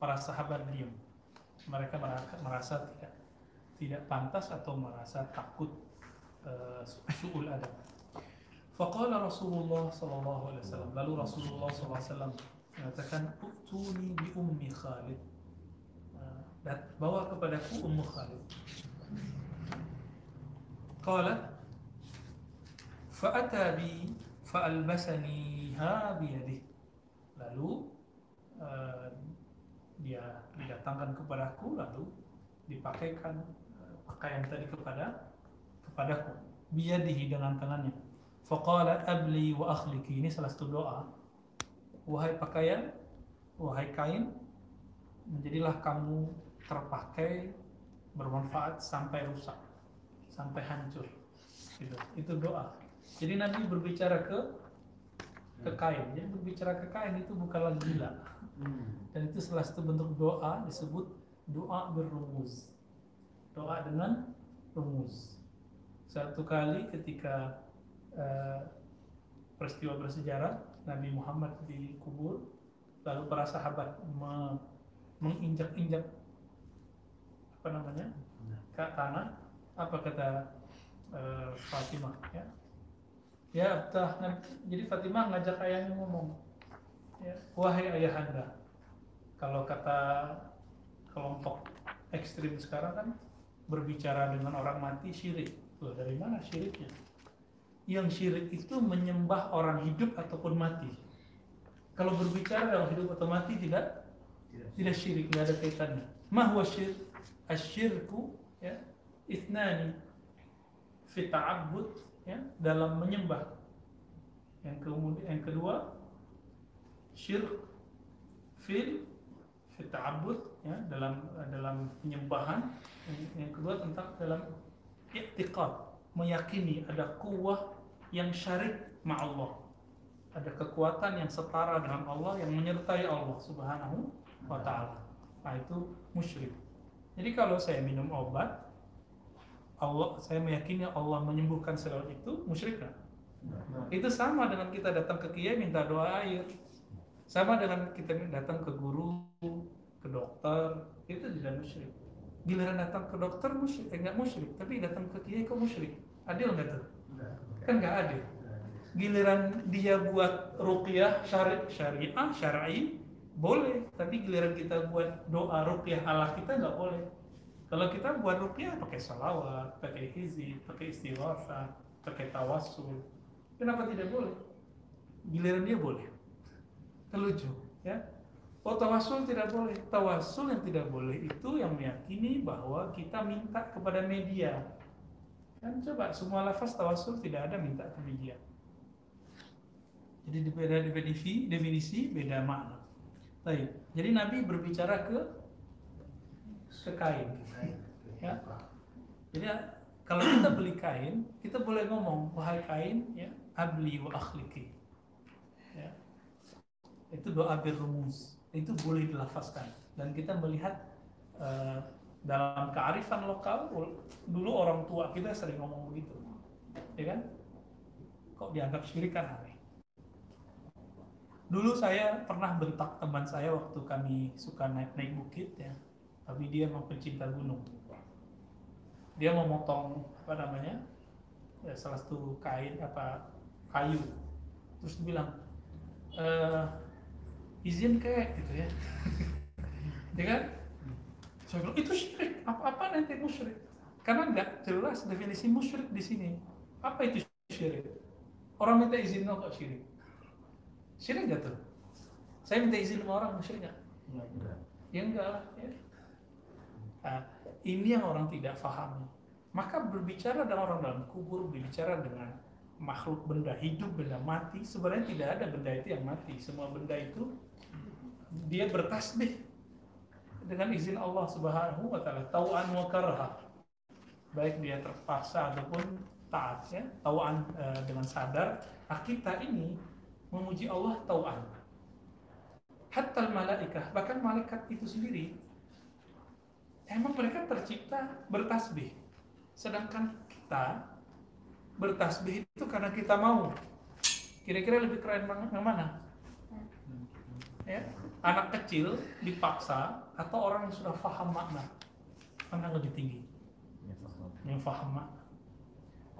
para sahabat diam. Mereka merasa tidak tidak pantas atau merasa takut uh, su'ul adab. Faqala Rasulullah sallallahu alaihi wasallam. Lalu Rasulullah sallallahu alaihi wasallam mengatakan, "Utuni bi ummi Khalid." Uh, bawa kepadaku Ummu Khalid. Qalat fa'ata bi fa'albasaniha biyadih. Lalu uh, dia didatangkan kepadaku lalu dipakaikan pakaian tadi kepada kepadaku. Biyadihi dengan tangannya. Faqala abli wa akhliki. Ini salah satu doa. Wahai pakaian wahai kain menjadilah kamu terpakai bermanfaat sampai rusak sampai hancur. Gitu. itu doa. Jadi Nabi berbicara ke ke kain jadi berbicara ke kain itu bukanlah gila hmm. dan itu salah satu bentuk doa disebut doa berrumus doa dengan rumus. Satu kali ketika uh, peristiwa bersejarah Nabi Muhammad dikubur, lalu para sahabat me menginjak-injak apa namanya ke tanah, apa kata uh, Fatimah ya? Ya, tah, jadi Fatimah ngajak ayahnya ngomong, ya, wahai ayahanda, kalau kata kelompok ekstrim sekarang kan berbicara dengan orang mati syirik. Loh, dari mana syiriknya? Yang syirik itu menyembah orang hidup ataupun mati. Kalau berbicara orang hidup atau mati tidak tidak syirik, tidak ada kaitannya. Mahwa syirk? Asyirku ya, itnani fi ta'abbud ya, dalam menyembah. Yang kemudian yang kedua syirk fil fi ta'abbud ya dalam dalam penyembahan. Yang kedua tentang dalam i'tiqad meyakini ada kuah yang syarik ma Allah. Ada kekuatan yang setara dengan Allah yang menyertai Allah Subhanahu wa taala. Nah itu musyrik. Jadi kalau saya minum obat Allah saya meyakini Allah menyembuhkan segala itu musyrik kan? Itu sama dengan kita datang ke kiai minta doa air. Sama dengan kita datang ke guru ke dokter itu tidak musyrik. Giliran datang ke dokter musyrik eh, enggak musyrik tapi datang ke kiai kok musyrik? Adil nggak tuh? Kan nggak adil. Giliran dia buat ruqyah syari syariah syar'i boleh. Tapi giliran kita buat doa ruqyah ala kita nggak boleh kalau kita buat ruqyah pakai salawat pakai hizib pakai istighatsah pakai tawassul kenapa tidak boleh giliran dia boleh terlucu ya Oh tawasul tidak boleh. Tawasul yang tidak boleh itu yang meyakini bahwa kita minta kepada media. Kan coba semua lafaz tawasul tidak ada minta ke media. Jadi beda definisi, definisi beda makna. Baik. Jadi Nabi berbicara ke ke kain. Ya. Jadi kalau kita beli kain, kita boleh ngomong wahai kain, ya, abli wa akhliki. Ya. Itu doa berrumus itu boleh dilafazkan dan kita melihat uh, dalam kearifan lokal dulu orang tua kita sering ngomong begitu ya kan kok dianggap syirik kan aneh dulu saya pernah bentak teman saya waktu kami suka naik naik bukit ya tapi dia memang pencinta gunung. Dia mau motong apa namanya ya, salah satu kain apa kayu. Terus dia bilang e, izin kayak gitu ya. Ya kan? Saya bilang itu syirik. Apa-apa nanti musyrik? Karena nggak jelas definisi musyrik di sini. Apa itu syirik? Orang minta izin kok syirik? Syirik nggak tuh? Saya minta izin sama orang musyrik nggak? Ya enggak lah ya nah, ini yang orang tidak pahami maka berbicara dengan orang dalam kubur berbicara dengan makhluk benda hidup benda mati sebenarnya tidak ada benda itu yang mati. Semua benda itu dia bertasbih dengan izin Allah Subhanahu wa taala. Tauan wa karha. Baik dia terpaksa ataupun taat ya. Tauan e, dengan sadar. Nah kita ini memuji Allah tauan. Hatta malaikah bahkan malaikat itu sendiri emang mereka tercipta bertasbih. Sedangkan kita bertasbih itu karena kita mau. Kira-kira lebih keren yang mana? Ya. Anak kecil dipaksa atau orang yang sudah paham makna? Mana lebih tinggi. Yang paham makna.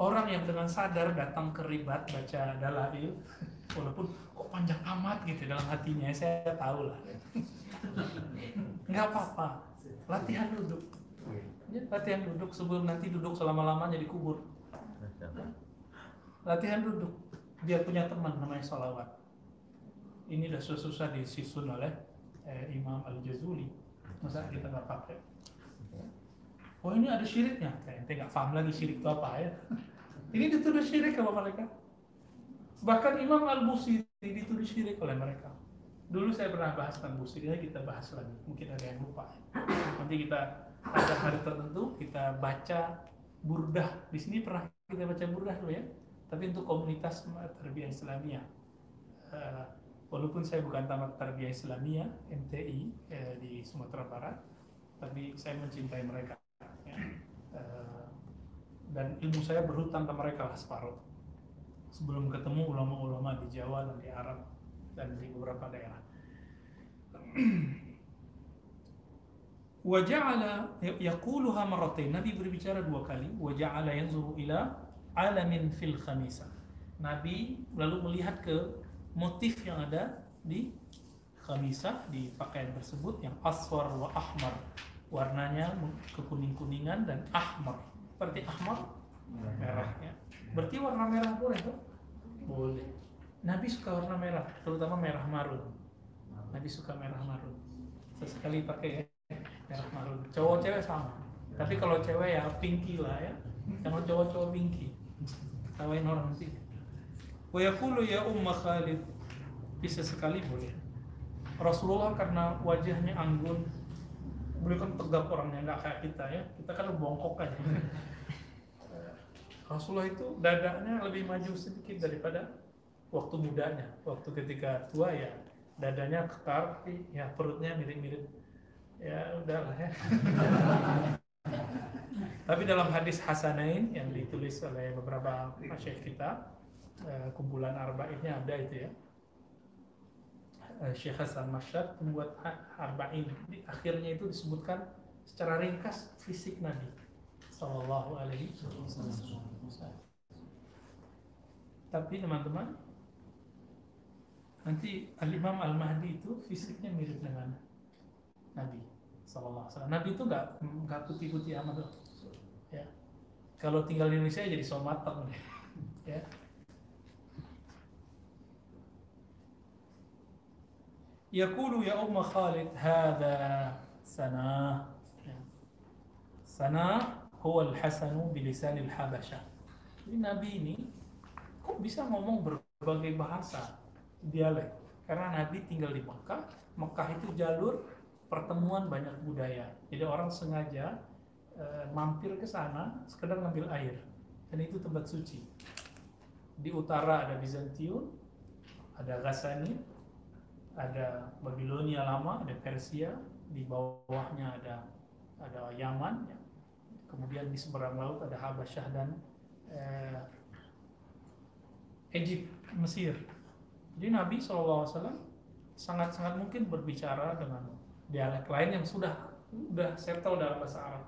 Orang yang dengan sadar datang ke ribat baca dalail walaupun kok panjang amat gitu dalam hatinya saya tahu lah. Nggak apa-apa latihan duduk. Ya, latihan duduk sebelum nanti duduk selama-lamanya di kubur. Latihan duduk. Dia punya teman namanya salawat ini udah susah-susah disusun oleh eh, Imam Al-Jazuli. Masa kita nggak pakai? Oh ini ada syiriknya? Kayak ente nggak paham lagi syirik itu apa ya? Ini dituduh syirik sama mereka. Bahkan Imam Al-Busiri dituduh syirik oleh mereka dulu saya pernah bahas tentang Busiri kita bahas lagi. Mungkin ada yang lupa. Nanti kita ada hari tertentu kita baca burdah. Di sini pernah kita baca burdah dulu ya. Tapi untuk komunitas tarbiyah Islamiyah. Uh, walaupun saya bukan tamat tarbiyah Islamiyah MTI uh, di Sumatera Barat tapi saya mencintai mereka. Ya. uh, dan ilmu saya berhutang ke mereka lah separuh. Sebelum ketemu ulama-ulama di Jawa dan di Arab dan di beberapa daerah waja'ala yaquluha marratain. Nabi berbicara dua kali. Waja'ala yanzuru ila alamin fil khamisa. Nabi lalu melihat ke motif yang ada di khamisah di pakaian tersebut yang aswar wa ahmar. Warnanya kekuning-kuningan dan ahmar. Seperti ahmar? Merah. Ya. Berarti warna merah boleh tuh boleh. Nabi suka warna merah terutama merah marun Nabi suka merah marun sesekali pakai merah marun cowok cewek sama. Tapi kalau cewek ya pinky lah ya. Jangan cowok-cowok pinky. Tawain orang nanti. Wa yaqulu ya umma Khalid. Bisa sekali boleh. Rasulullah karena wajahnya anggun. Beliau kan tegak orangnya nggak kayak kita ya. Kita kan bongkok aja. Rasulullah itu dadanya lebih maju sedikit daripada waktu mudanya. Waktu ketika tua ya dadanya kekar ya perutnya mirip-mirip ya udahlah ya tapi dalam hadis Hasanain yang ditulis oleh beberapa masyayikh kita, eh, kumpulan arba'innya ada itu ya. Eh, Syekh Hasan Masyad membuat arba'in di akhirnya itu disebutkan secara ringkas fisik Nabi Sallallahu Alaihi Wasallam. Tapi teman-teman, nanti Al Imam Al Mahdi itu fisiknya mirip dengan Nabi Sallallahu Alaihi. Nabi itu nggak nggak putih-putih amat tuh ya. Kalau tinggal di Indonesia jadi so matang ya. Yaqulu ya Umma Khalid hadha sana. Sana huwa al-hasan bilisan al-habasha ini Nabi ini kok bisa ngomong berbagai bahasa dialek. Karena Nabi tinggal di Mekah Mekah itu jalur pertemuan banyak budaya. Jadi orang sengaja Eh, mampir ke sana sekedar ngambil air. Dan itu tempat suci. Di utara ada Bizantium ada Ghasani ada Babilonia lama ada Persia di bawahnya ada ada Yaman ya. kemudian di seberang laut ada Habasyah dan eh, Egypt Mesir jadi Nabi SAW sangat-sangat mungkin berbicara dengan dialek lain yang sudah sudah settle dalam bahasa Arab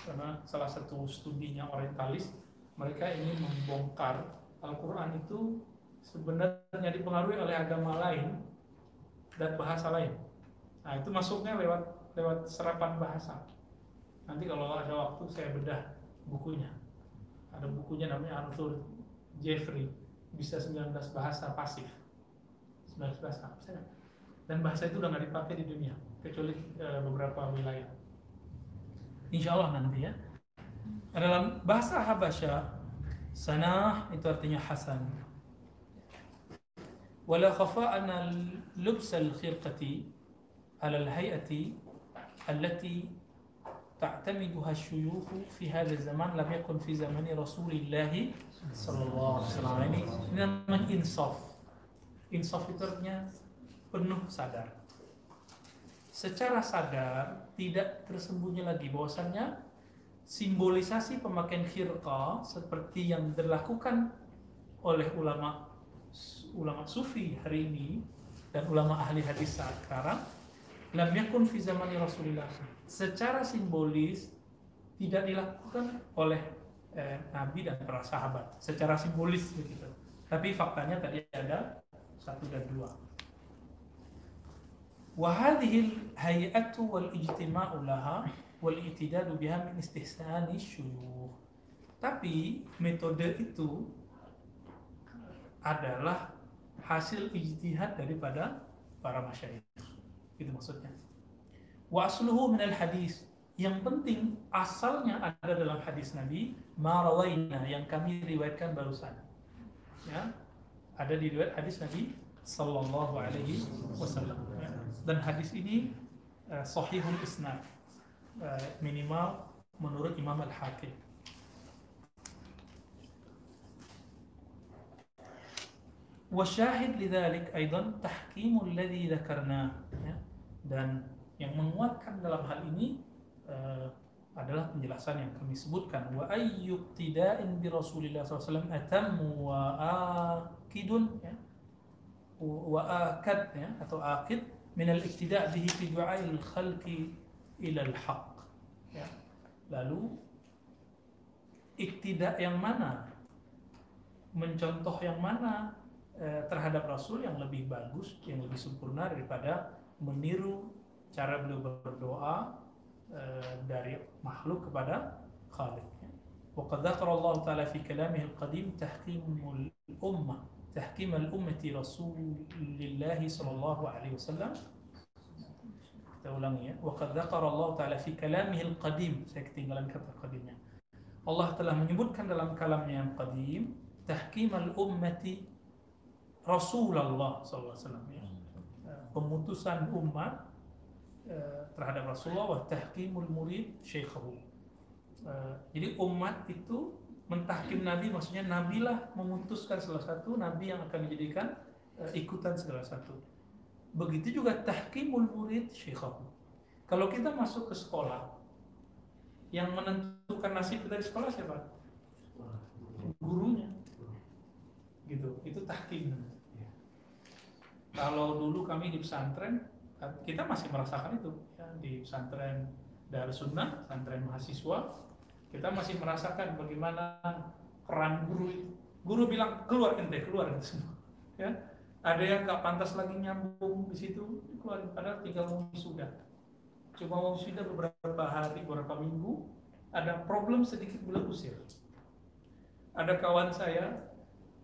karena salah satu studinya orientalis mereka ingin membongkar Al-Quran itu sebenarnya dipengaruhi oleh agama lain dan bahasa lain. Nah itu masuknya lewat lewat serapan bahasa. Nanti kalau ada waktu saya bedah bukunya. Ada bukunya namanya Arthur Jeffrey bisa 19 bahasa pasif. 19 bahasa dan bahasa itu udah nggak dipakai di dunia kecuali e, beberapa wilayah insya Allah nanti ya dalam bahasa Habasya sanah itu artinya hasan wala khafa anna lubs al-khirqati ala al-hay'ati allati تعتمدها الشيوخ في هذا الزمان لم يكن في زمن رسول الله صلى الله عليه وسلم ini namanya insaf penuh sadar. Secara sadar tidak tersembunyi lagi bahwasannya simbolisasi pemakaian khirqa seperti yang dilakukan oleh ulama ulama sufi hari ini dan ulama ahli hadis saat sekarang lam yakun fi zamani Rasulullah secara simbolis tidak dilakukan oleh eh, Nabi dan para sahabat. Secara simbolis begitu. Tapi faktanya tadi ada satu dan dua. Wahadhil hayatu wal ijtima'u laha wal itidadu biha min istihsani syuyuh. Tapi metode itu adalah hasil ijtihad daripada para masyayikh. Itu maksudnya. Wa asluhu minal hadis. Yang penting asalnya ada dalam hadis Nabi, ma yang kami riwayatkan barusan. Ya, ada di riwayat hadis Nabi Sallallahu Alaihi Wasallam. Ya. Dan hadis ini uh, sahihun isnad uh, minimal menurut Imam Al Hakim. Wasyahid lidalik aidan tahkimul ladhi dhakarna. Ya. Dan yang menguatkan dalam hal ini uh, adalah penjelasan yang kami sebutkan. Wa ayyuqtida'in bi Rasulillah SAW atam wa akidun ya. Wa akad ya atau akid min al-iktida' bihi fi du'ail khalqi ila al-haq ya. Lalu iktida' yang mana? Mencontoh yang mana eh, terhadap Rasul yang lebih bagus yang lebih sempurna daripada meniru cara beliau berdoa dari makhluk kepada khalik وقد ذكر الله تعالى في كلامه القديم تحكيم الأمة تحكيم الأمة رسول الله صلى الله عليه وسلم تولانية وقد ذكر الله تعالى في كلامه القديم سيكتين لم كتب قديم الله تعالى من كان لم كلام قديم تحكيم الأمة رسول الله صلى الله عليه وسلم pemutusan umat terhadap Rasulullah wa tahkimul murid syekhahu uh, jadi umat itu mentahkim Nabi maksudnya Nabi lah memutuskan salah satu Nabi yang akan dijadikan uh, ikutan segala satu begitu juga tahkimul murid syekhahu kalau kita masuk ke sekolah yang menentukan nasib kita di sekolah siapa? Gurunya. Gitu itu tahkim. Kalau dulu kami di pesantren kita masih merasakan itu ya, di pesantren Darussunnah, pesantren mahasiswa kita masih merasakan bagaimana peran guru itu. Guru bilang keluar ente keluar itu semua. Ya, ada yang nggak pantas lagi nyambung di situ keluar padahal tinggal mau sudah. Cuma mau sudah beberapa hari, beberapa minggu, ada problem sedikit beliau usir. Ada kawan saya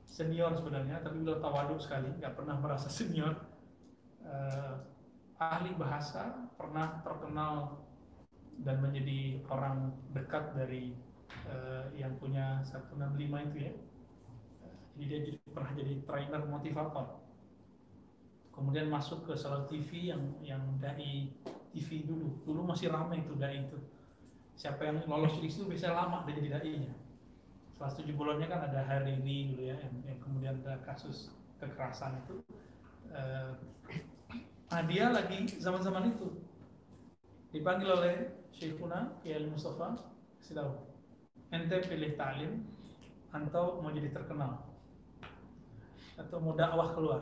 senior sebenarnya, tapi beliau tawaduk sekali, nggak pernah merasa senior. Uh, ahli bahasa, pernah terkenal dan menjadi orang dekat dari uh, yang punya 165 itu ya. Jadi dia jadi, pernah jadi trainer motivator. Kemudian masuk ke salah TV yang yang dai TV dulu. Dulu masih ramai itu dai itu. Siapa yang lolos di situ bisa lama dia jadi dai-nya. Salah tujuh bulannya kan ada hari ini dulu ya, yang, yang kemudian ada kasus kekerasan itu. Uh, nah dia lagi zaman-zaman itu. Dipanggil oleh Syekhuna Kiai Mustafa kasih ente pilih talim atau mau jadi terkenal? Atau mau dakwah keluar?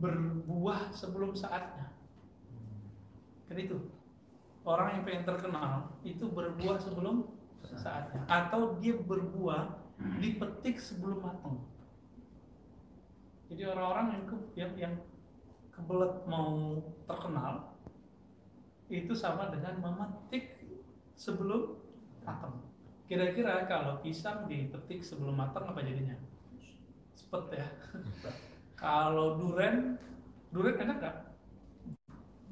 Berbuah sebelum saatnya. Kan itu. Orang yang pengen terkenal itu berbuah sebelum saatnya. Atau dia berbuah dipetik sebelum matang. Jadi orang-orang yang, yang yang kebelet mau terkenal itu sama dengan memetik sebelum matang. Kira-kira kalau pisang dipetik sebelum matang apa jadinya? Cepet ya. kalau duren, duren enak gak?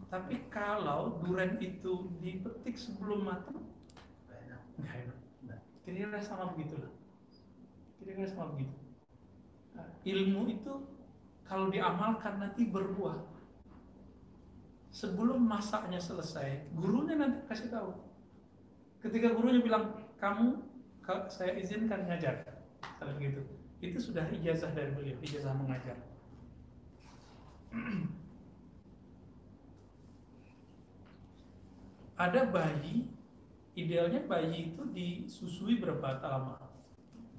Tapi kalau duren itu dipetik sebelum matang, nggak enak. Kira-kira sama begitu lah. Kira-kira sama begitu. Nah, ilmu itu kalau diamalkan nanti berbuah sebelum masaknya selesai, gurunya nanti kasih tahu. Ketika gurunya bilang, kamu saya izinkan ngajar, kalau begitu, itu sudah ijazah dari beliau, ijazah mengajar. Ada bayi, idealnya bayi itu disusui berapa lama?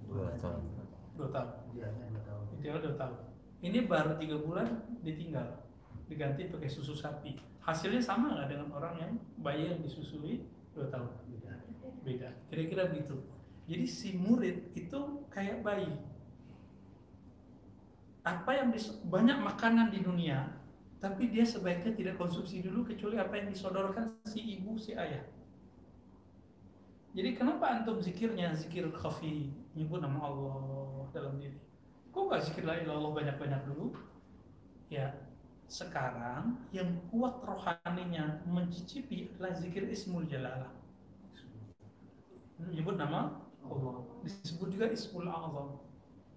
Dua tahun. Dua tahun. Ideal dua tahun. Ini baru tiga bulan ditinggal. Diganti pakai susu sapi. Hasilnya sama nggak dengan orang yang bayi yang disusui dua tahun? Beda. Kira-kira begitu. Jadi si murid itu kayak bayi. Apa yang banyak makanan di dunia tapi dia sebaiknya tidak konsumsi dulu kecuali apa yang disodorkan si ibu si ayah. Jadi kenapa antum zikirnya zikir khafi? Nyebut nama Allah dalam diri Kok nggak zikir la ilallah banyak-banyak dulu? Ya, sekarang yang kuat rohaninya mencicipi adalah zikir ismul jalalah. Menyebut nama Allah. Disebut juga ismul azam.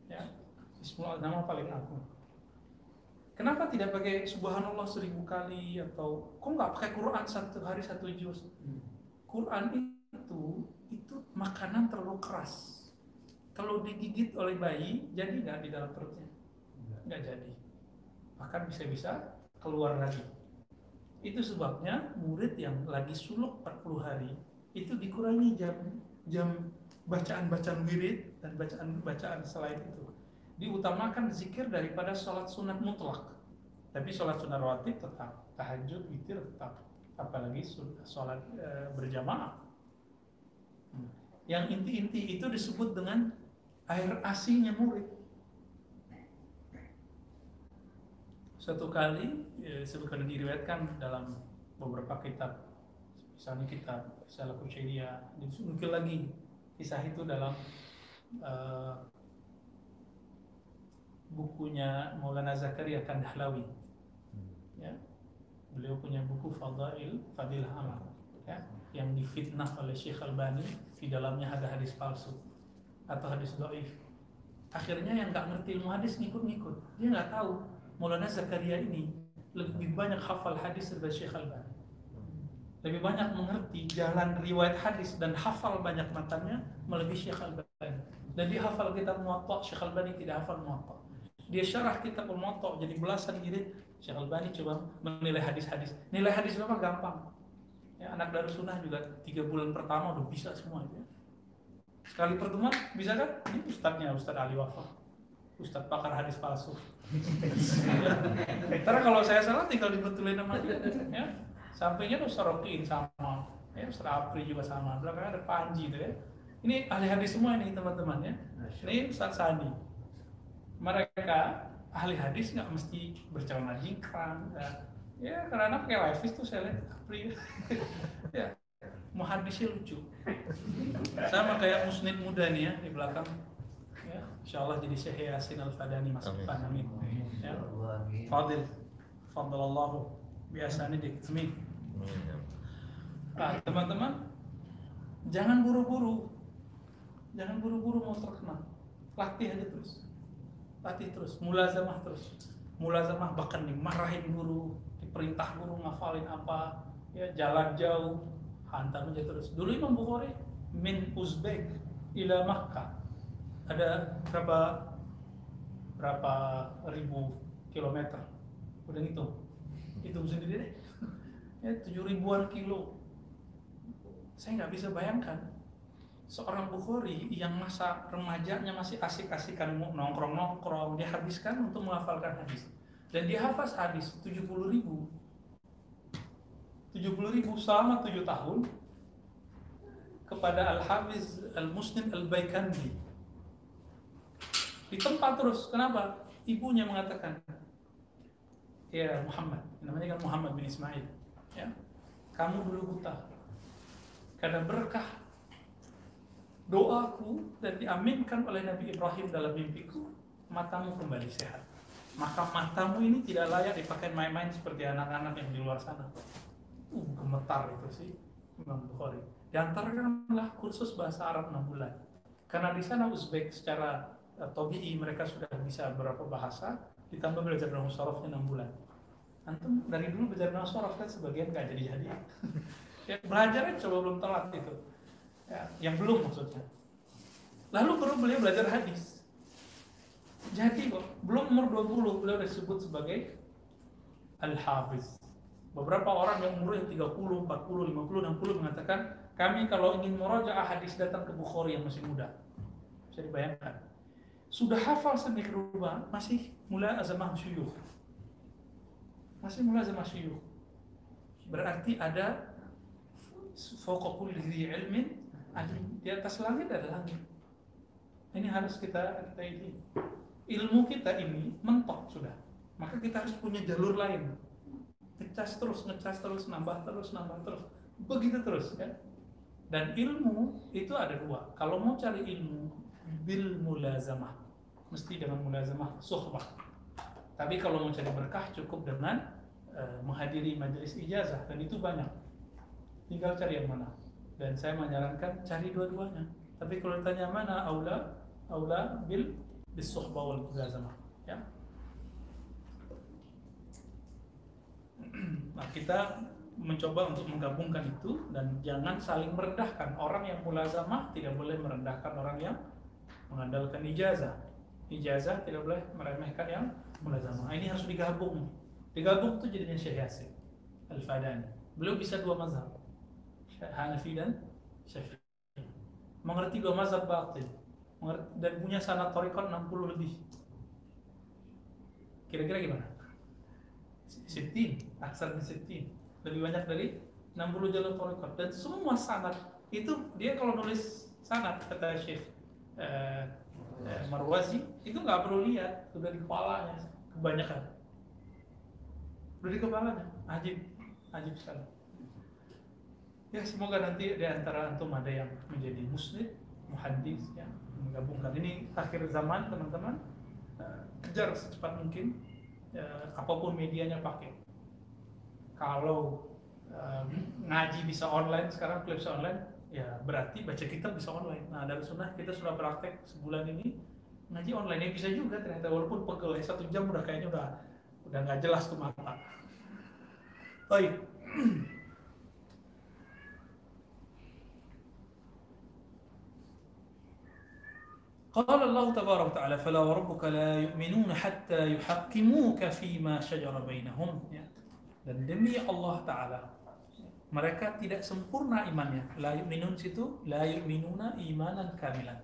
Ya, ismul azam nama paling agung. Kenapa tidak pakai subhanallah seribu kali atau kok nggak pakai Quran satu hari satu juz? Quran itu itu makanan terlalu keras kalau digigit oleh bayi jadi nggak di dalam perutnya? Nggak. Jadi. Bahkan bisa-bisa keluar lagi. Itu sebabnya murid yang lagi suluk 40 hari itu dikurangi jam jam bacaan-bacaan wirid dan bacaan-bacaan selain itu. Diutamakan zikir daripada sholat sunat mutlak. Tapi sholat sunat rawatib tetap tahajud witir tetap. Apalagi sholat e, berjamaah. Hmm. yang inti-inti itu disebut dengan air asinya murid. Suatu kali ya, sebutkan diriwayatkan dalam beberapa kitab, misalnya kitab Salah Kusyairiyah, dinukil lagi kisah itu dalam uh, bukunya Maulana Zakaria Kandahlawi. Ya, beliau punya buku Fadail Fadilah Amal, ya, yang difitnah oleh Syekh Albani di dalamnya ada hadis palsu atau hadis doif akhirnya yang nggak ngerti ilmu hadis ngikut-ngikut. Dia nggak tahu Maulana Zakaria ini lebih banyak hafal hadis daripada Syekh Albani. Lebih banyak mengerti jalan riwayat hadis dan hafal banyak matanya melebihi Syekh Albani. Dan dia hafal kitab Muwatta Syekh Albani tidak hafal Muwatta. Dia syarah kitab Muwatta jadi belasan jilid Syekh Albani coba menilai hadis-hadis. Nilai hadis berapa? Gampang. Ya, anak sunnah juga tiga bulan pertama udah bisa semua ya sekali pertemuan bisa kan? Ini ustadznya ustadz Ali Wafa ustadz pakar hadis palsu. Ntar kalau saya salah tinggal dibetulin nama dia ya. Sampingnya tuh Sorokin sama ya. Ustadz Apri juga sama. Belakangnya ada Panji tuh ya. Ini ahli hadis semua ini teman-teman ya. Ini Ustadz Sani mereka ahli hadis nggak mesti bercelana jingkrang ya, ya karena pakai live tuh saya lihat Apri ya muhadisnya lucu. Sama kayak musnid muda nih ya di belakang. Ya insya Allah jadi Syekh Yasin Al Fadani masuk depan amin. Ya. Fadil. Fadlallahu biasanya di amin. Nah, teman-teman jangan buru-buru. Jangan buru-buru mau terkenal. Latih aja terus. Latih terus. Mulazamah terus. Mulazamah bahkan dimarahin guru diperintah guru ngafalin apa. Ya jalan jauh hantam aja terus. Dulu Imam Bukhari min Uzbek ila Makkah. Ada berapa berapa ribu kilometer? Udah ngitung? Hitung sendiri deh. Ya tujuh ribuan kilo. Saya nggak bisa bayangkan. Seorang Bukhari yang masa remajanya masih asik-asikan nongkrong-nongkrong dia habiskan untuk menghafalkan hadis. Dan dia hafaz hadis tujuh puluh ribu 70 ribu selama 7 tahun kepada Al-Hafiz Al-Muslim Al-Baikandi. Di tempat terus. Kenapa? ibunya mengatakan ya Muhammad namanya kan Muhammad bin Ismail ya kamu dulu buta. Karena berkah doaku dan diaminkan oleh Nabi Ibrahim dalam mimpiku matamu kembali sehat. Maka matamu ini tidak layak dipakai main-main seperti anak-anak yang di luar sana uh, gemetar itu sih Imam Bukhari. Diantarkanlah kursus bahasa Arab 6 bulan. Karena di sana Uzbek secara uh, tobi'i mereka sudah bisa beberapa bahasa, ditambah belajar dalam sorofnya 6 bulan. Antum dari dulu belajar dalam sorof kan sebagian nggak jadi-jadi. ya, belajarnya coba belum telat itu. Ya, yang belum maksudnya. Lalu baru beliau belajar hadis. Jadi kok, belum umur 20 beliau disebut sebagai Al-Hafiz. Beberapa orang yang umurnya 30, 40, 50, 60 mengatakan kami kalau ingin merajaah hadis datang ke Bukhari yang masih muda. Bisa dibayangkan. Sudah hafal sedemikian rupa, masih mulazamah syuyukh. Masih mulazamah syuyukh. Berarti ada dhi ilmin. Di atas langit ada langit. Ini harus kita kita ini. Ilmu kita ini mentok sudah. Maka kita harus punya jalur lain. Ngecas terus, ngecas terus, nambah terus, nambah terus. Begitu terus ya. Dan ilmu itu ada dua. Kalau mau cari ilmu bil mulazamah, mesti dengan mulazamah suhbah. Tapi kalau mau cari berkah cukup dengan uh, menghadiri majelis ijazah dan itu banyak. Tinggal cari yang mana. Dan saya menyarankan cari dua-duanya. Tapi kalau ditanya mana aula, aula bil bis suhbah wal mulazamah. Ya. Nah, kita mencoba untuk menggabungkan itu dan jangan saling merendahkan. Orang yang mulazamah tidak boleh merendahkan orang yang mengandalkan ijazah. Ijazah tidak boleh meremehkan yang mulazamah. Ini harus digabung. Digabung itu jadinya Syekh Yasin Al-Fadani. Beliau bisa dua mazhab Hanafi dan Syafi'i mengerti dua mazhab batin dan punya sanad torikot 60 lebih. Kira-kira gimana? Sittin, aksar sittin. Lebih banyak dari 60 jalur torikot. Dan semua sanad itu dia kalau nulis sanad kata Syekh eh, eh, Marwazi itu nggak perlu lihat. Sudah di kepalanya kebanyakan. Sudah di kepalanya. Ajib ajib sekali. Ya semoga nanti di antara antum ada yang menjadi muslim muhaddis ya menggabungkan. Ini akhir zaman teman-teman. Eh, kejar secepat mungkin eh, apa pun medianya pakai. Kalau um, ngaji bisa online sekarang bisa online ya berarti baca kitab bisa online. Nah dari sunnah kita sudah praktek sebulan ini ngaji online. Ya bisa juga ternyata walaupun pegel ya satu jam udah kayaknya udah udah nggak jelas tuh mata. Baik قال الله تبارك وتعالى فلا وربك لا يؤمنون حتى يحكموك فيما شجر بينهم Dan demi Allah Ta'ala, mereka tidak sempurna imannya. La yu'minun situ, la yu'minuna imanan kamilan.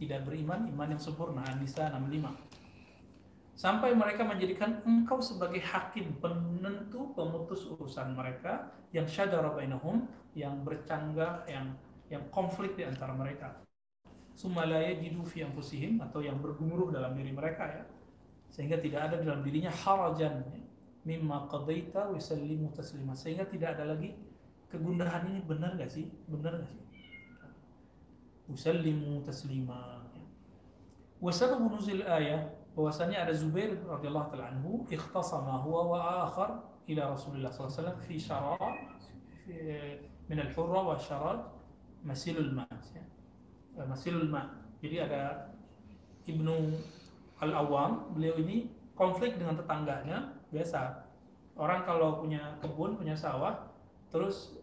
Tidak beriman iman yang sempurna. An-Nisa 65. Sampai mereka menjadikan engkau sebagai hakim, penentu, pemutus urusan mereka yang syadara bainahum, yang bercanggah, yang yang konflik di antara mereka. Sumalaya jidu fi anfusihim atau yang bergumuruh dalam diri mereka ya. Sehingga tidak ada dalam dirinya harajan ya mimma qadaita wa taslima. Sehingga tidak ada lagi kegundahan ini. Benar gak sih? Benar gak sih? Usallimu taslima wa sababu nuzul ayah bahwasanya ada Zubair radhiyallahu taala anhu ikhtasama huwa wa akhar ila Rasulullah SAW fi syara min al-hurra wa syarat masilul ma ya. Masilul ma. Jadi ada Ibnu Al-Awam beliau ini konflik dengan tetangganya biasa. Orang kalau punya kebun punya sawah terus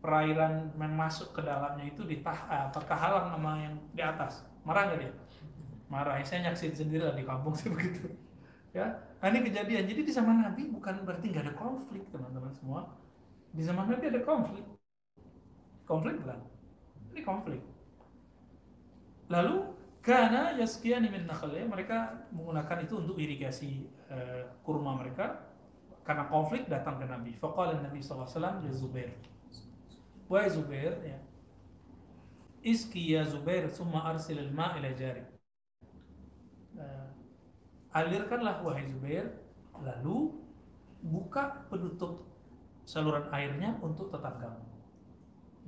perairan yang masuk ke dalamnya itu ditah apa kehalang sama yang di atas. Marah nggak dia? Marah. Saya nyaksin sendiri lah di kampung sih begitu. Ya nah, ini kejadian. Jadi di zaman Nabi bukan berarti nggak ada konflik teman-teman semua. Di zaman Nabi ada konflik. Konflik bukan? Ini konflik lalu karena yaskiani min nakhlnya mereka menggunakan itu untuk irigasi uh, kurma mereka karena konflik datang ke Nabi. Faqala Nabi SAW ya Zubair. Wahai Zubair ya. Iski ya Zubair summa arsil al-ma ila jari. Uh, alirkanlah wahai Zubair lalu buka penutup saluran airnya untuk tetanggamu.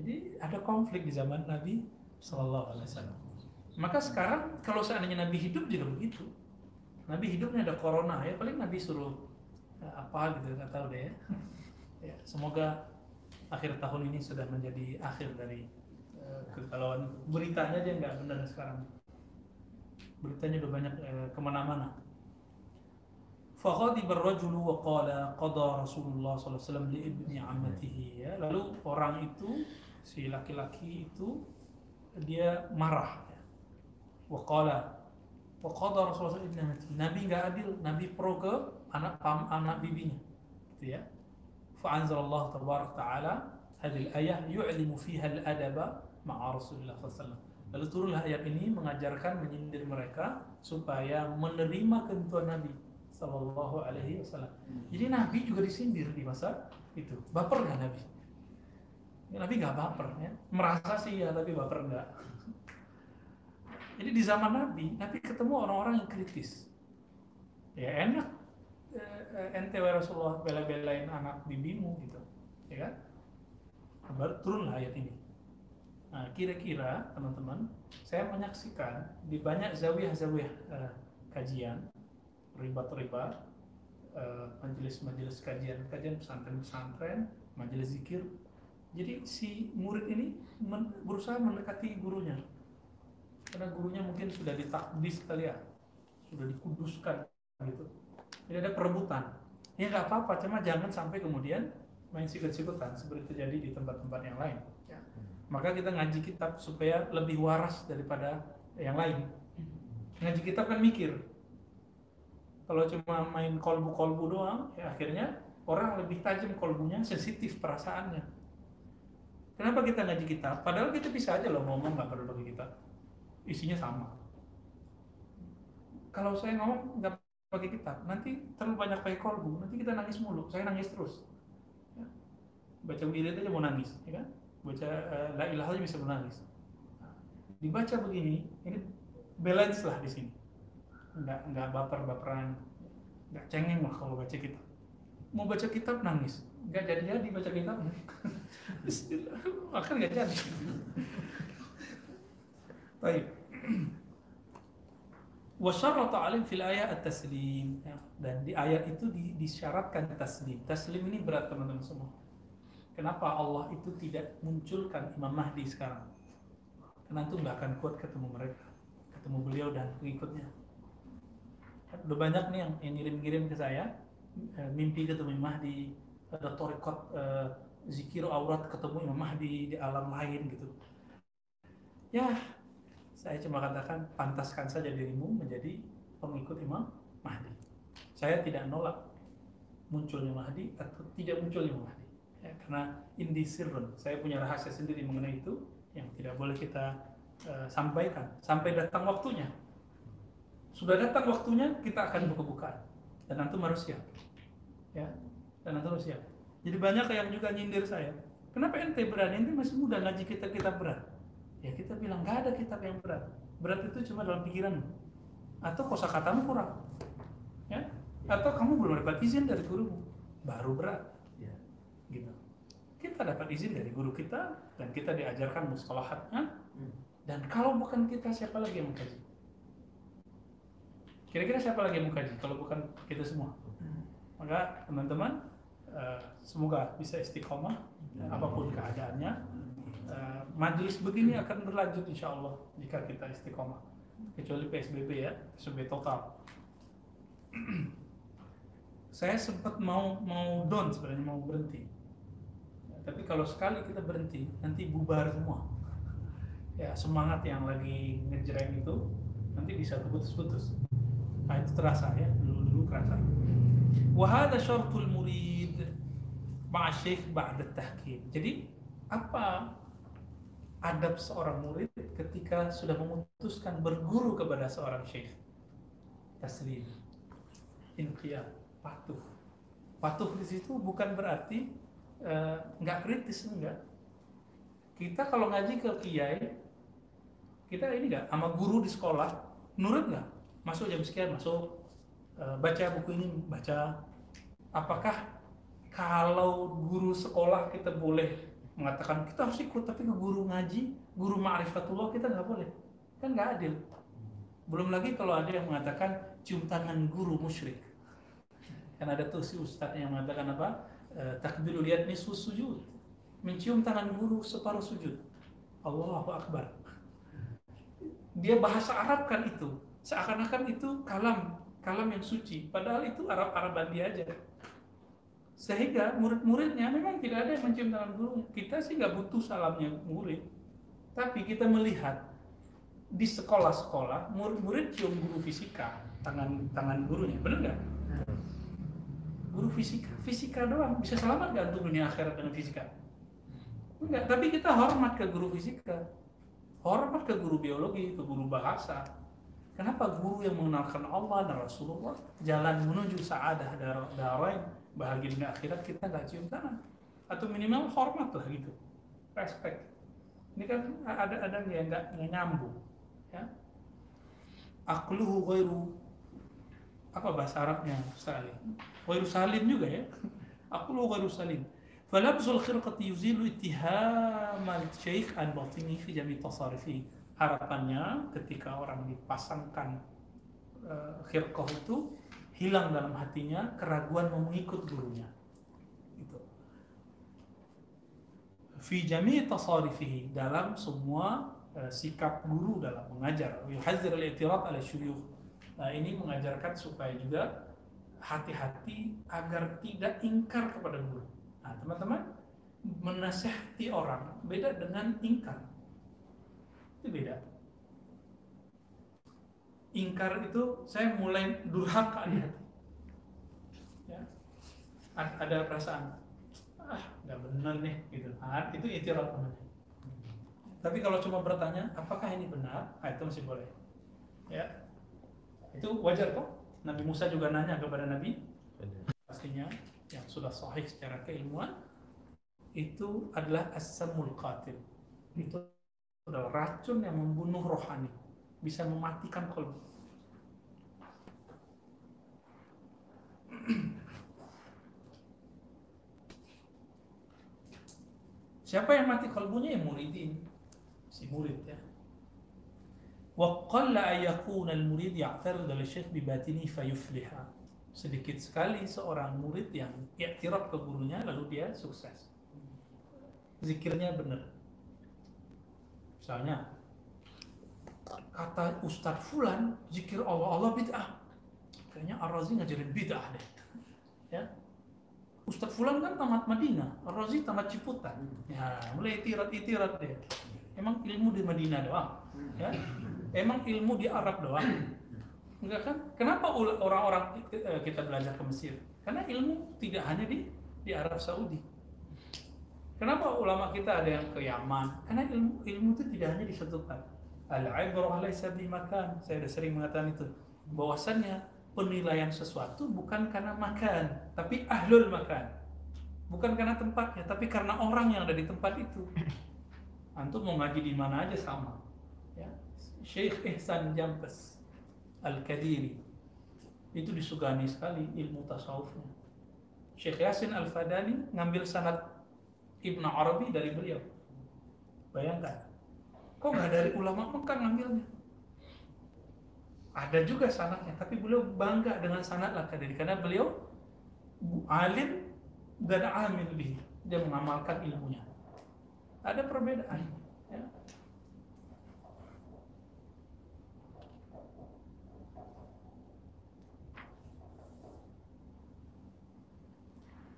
Jadi ada konflik di zaman Nabi Wasallam. Maka sekarang kalau seandainya Nabi hidup juga begitu. Nabi hidupnya ada corona ya paling Nabi suruh ya, apa gitu nggak tahu deh ya. ya. Semoga akhir tahun ini sudah menjadi akhir dari uh, beritanya aja nggak benar sekarang. Beritanya udah banyak uh, ke mana-mana. Faghadiba ar-rajulu wa qala qada Rasulullah li ibni ammatihi ya. Lalu orang itu si laki-laki itu dia marah Wa qala Waqada Rasulullah SAW Nabi nggak adil, Nabi pro ke anak pam, anak bibinya. Gitu ya. Fa'anzalallah tabarak ta'ala hadil ayah yu'limu fiha al-adaba ma'a Rasulullah SAW. Lalu turunlah ayat ini mengajarkan menyindir mereka supaya menerima ketentuan Nabi Sallallahu Alaihi Wasallam. Jadi Nabi juga disindir di masa itu. Baper nggak Nabi? Nabi nggak baper ya. Merasa sih ya, tapi baper nggak. Jadi di zaman Nabi, Nabi ketemu orang-orang yang kritis. Ya enak, eh, eh, ente Rasulullah bela-belain anak bibimu gitu, ya kan? Baru turunlah ayat ini. Nah, kira-kira teman-teman, saya menyaksikan di banyak zawiyah-zawiyah eh, kajian, ribat-ribat, eh, majelis-majelis kajian, kajian pesantren-pesantren, majelis zikir. Jadi si murid ini berusaha mendekati gurunya, karena gurunya mungkin sudah ditakdis kali ya, sudah dikuduskan gitu. Jadi ada perebutan. Ya nggak apa-apa, cuma jangan sampai kemudian main sikut-sikutan seperti terjadi di tempat-tempat yang lain. Ya. Maka kita ngaji kitab supaya lebih waras daripada yang lain. Ngaji kitab kan mikir. Kalau cuma main kolbu-kolbu doang, ya akhirnya orang lebih tajam kolbunya, sensitif perasaannya. Kenapa kita ngaji kitab? Padahal kita bisa aja loh ngomong nggak perlu pakai kitab. Isinya sama. Kalau saya ngomong nggak pakai kitab, nanti terlalu banyak pakai kolbu, nanti kita nangis mulu. Saya nangis terus. Ya. Baca wirid aja mau nangis, ya kan? Baca uh, la ilaha aja bisa menangis. Dibaca begini, ini balance lah di sini. Nggak nggak baper-baperan, nggak cengeng lah kalau baca kitab. Mau baca kitab nangis, nggak jadi-jadi baca kitab. Akhirnya nggak jadi. Baik. Wasyarata alim fil ayat at-taslim ya. dan di ayat itu di, disyaratkan taslim. Taslim ini berat teman-teman semua. Kenapa Allah itu tidak munculkan Imam Mahdi sekarang? Karena itu nggak akan kuat ketemu mereka, ketemu beliau dan pengikutnya. Udah banyak nih yang, yang ngirim-ngirim ke saya eh, mimpi ketemu Imam Mahdi, ada torikot eh, zikir aurat ketemu Imam Mahdi di alam lain gitu. Ya, saya cuma katakan pantaskan saja dirimu menjadi pengikut Imam Mahdi. Saya tidak nolak munculnya Mahdi atau tidak munculnya Mahdi. Ya, karena indi sirrun, saya punya rahasia sendiri mengenai itu yang tidak boleh kita uh, sampaikan sampai datang waktunya. Sudah datang waktunya kita akan buka-bukaan dan nanti harus siap. Ya, dan nanti harus siap. Jadi banyak yang juga nyindir saya. Kenapa ente berani? Ente masih muda ngaji kita kita berat. Ya kita bilang nggak ada kitab yang berat. Berat itu cuma dalam pikiran. Atau kosakatamu kurang. Ya? Atau kamu belum dapat izin dari gurumu. Baru berat. Ya. Gitu. Kita dapat izin dari guru kita dan kita diajarkan mustalahatnya. Hmm. Dan kalau bukan kita siapa lagi yang mengkaji? Kira-kira siapa lagi yang mengkaji kalau bukan kita semua? Maka teman-teman eh, semoga bisa istiqomah apa pun keadaannya. Eh, majelis begini akan berlanjut insya Allah jika kita istiqomah. Kecuali PSBB ya PSBB total. Saya sempat mau mau down sebenarnya mau berhenti. Ya, tapi kalau sekali kita berhenti nanti bubar semua. Ya semangat yang lagi ngejreng itu nanti bisa putus-putus nah itu terasa ya dulu dulu kerasa wahada syartul murid ma'asyikh ba'da tahkim. Jadi apa adab seorang murid ketika sudah memutuskan berguru kepada seorang syekh. Taslim. Inqiyad. Patuh. Patuh di situ bukan berarti eh, nggak kritis enggak. Kita kalau ngaji ke kiai kita ini nggak sama guru di sekolah nurut nggak? Masuk jam sekian masuk. Eh, baca buku ini baca. Apakah kalau guru sekolah kita boleh mengatakan kita harus ikut tapi ke guru ngaji guru ma'rifatullah kita nggak boleh. Kan nggak adil. Belum lagi kalau ada yang mengatakan cium tangan guru musyrik. Kan ada tuh si ustadz yang mengatakan apa? Eh, takbirul lihat nisfu sujud. Mencium tangan guru separuh sujud. Allahu akbar. Dia bahasa Arab kan itu. Seakan-akan itu kalam kalam yang suci. Padahal itu Arab Araban dia aja sehingga murid-muridnya memang tidak ada yang mencium tangan guru kita sih nggak butuh salamnya murid. Tapi kita melihat di sekolah-sekolah murid-murid cium guru fisika tangan tangan gurunya. Benar nggak? Guru fisika. Fisika doang. Bisa selamat nggak untuk dunia akhirat dengan fisika? Enggak tapi kita hormat ke guru fisika. Hormat ke guru biologi ke guru bahasa. Kenapa guru yang mengenalkan Allah dan Rasulullah? Jalan menuju saadah darain bahagia dunia akhirat kita nggak cium tangan. Atau minimal hormat lah gitu. Respect. Ini kan ada ada yang nggak nyambung ya. Akluhu ghairu. Apa bahasa Arabnya salim ghairu salim juga ya. Akluhu ghairu salim. Falabsul khirqati yuzilu ittihamal syekh an batini fi jami tasarifi. Harapannya ketika orang dipasangkan uh, khirqah itu hilang dalam hatinya keraguan mau mengikut gurunya. Itu fi jami tasarifihi dalam semua uh, sikap guru dalam mengajar. Yuhadzir al-i'tirad ala syuyukh. Nah ini mengajarkan supaya juga hati-hati agar tidak ingkar kepada guru. Nah teman-teman menasehati orang beda dengan ingkar. Itu beda ingkar itu saya mulai durhaka di hati. Ya. ada perasaan ah nggak benar nih gitu. Nah, itu itirat namanya tapi kalau cuma bertanya apakah ini benar? Nah, itu masih boleh. Ya. Itu wajar kok. Nabi Musa juga nanya kepada Nabi. Pastinya yang sudah sahih secara keilmuan itu adalah as-samul qatil. Itu adalah racun yang membunuh rohani, bisa mematikan kolbu. Siapa yang mati kolbunya ya muridin, si murid ya. Ayakuna al-murid ya'tarid ala syekh bi batini fayufliha. Sedikit sekali seorang murid yang i'tiraf ke gurunya lalu dia sukses. Zikirnya benar, Misalnya, kata Ustadz Fulan, zikir Allah Allah bid'ah. Kayaknya Ar-Razi ngajarin bid'ah deh. Ya. Ustadz Fulan kan tamat Madinah, Ar-Razi tamat Ciputan. Ya, mulai itirat-itirat deh. Emang ilmu di Madinah doang? Ya. Emang ilmu di Arab doang? Enggak kan? Kenapa orang-orang eh, kita belajar ke Mesir? Karena ilmu tidak hanya di di Arab Saudi Kenapa ulama kita ada yang ke Yaman? Karena ilmu ilmu itu tidak hanya di satu tempat. Al-ibrah laisa makan. Saya sudah sering mengatakan itu. Bahwasannya penilaian sesuatu bukan karena makan, tapi ahlul makan. Bukan karena tempatnya, tapi karena orang yang ada di tempat itu. Antum mau ngaji di mana aja sama. Ya. Syekh Ihsan Jampes Al-Kadiri itu disugani sekali ilmu tasawufnya. Syekh Yasin Al-Fadani ngambil sanad Ibnu Arabi dari beliau. Bayangkan. Kok nggak dari ulama Mekah ngambilnya? Ada juga sanatnya, tapi beliau bangga dengan sanat lah dari karena beliau alim dan amil lebih dia mengamalkan ilmunya. Ada perbedaan. Ya.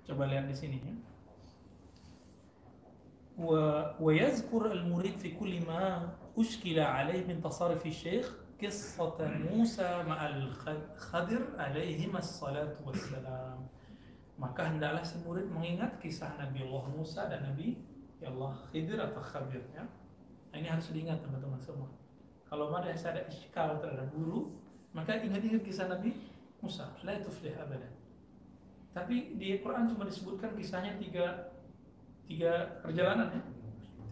Coba lihat di sini ya. ويذكر المريد في كل ما أشكل عليه من تصارف الشيخ قصة موسى مع الخضر عليهما الصلاة والسلام maka hendaklah si murid mengingat kisah Nabi Allah Musa dan Nabi ya Allah Khidir atau Khadir ya. Nah, ini harus diingat teman-teman semua. Kalau ada ada iskal terhadap guru, maka ingat-ingat kisah Nabi Musa. La tuflih abadan. Tapi di Quran cuma disebutkan kisahnya tiga tiga perjalanan ya.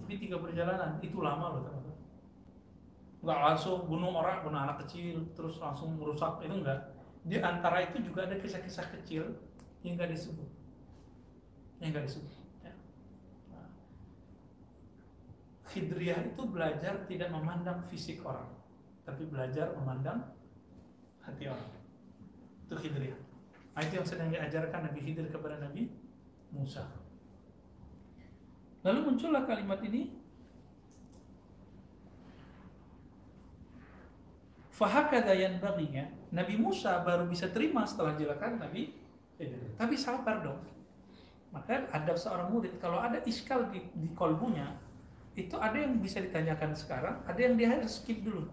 Tapi tiga perjalanan itu lama loh teman-teman. Nggak langsung bunuh orang bunuh anak kecil terus langsung merusak itu enggak di antara itu juga ada kisah-kisah kecil yang nggak disebut. Yang nggak disebut ya. nah, itu belajar tidak memandang fisik orang tapi belajar memandang hati orang. Itu Hidriyah nah, itu yang sedang diajarkan Nabi Hidir kepada Nabi Musa Lalu muncullah kalimat ini. Fahakada yang baginya Nabi Musa baru bisa terima setelah jelakan Nabi Tapi sabar dong. Maka ada seorang murid Kalau ada iskal di, di kolbunya Itu ada yang bisa ditanyakan sekarang Ada yang dia harus skip dulu.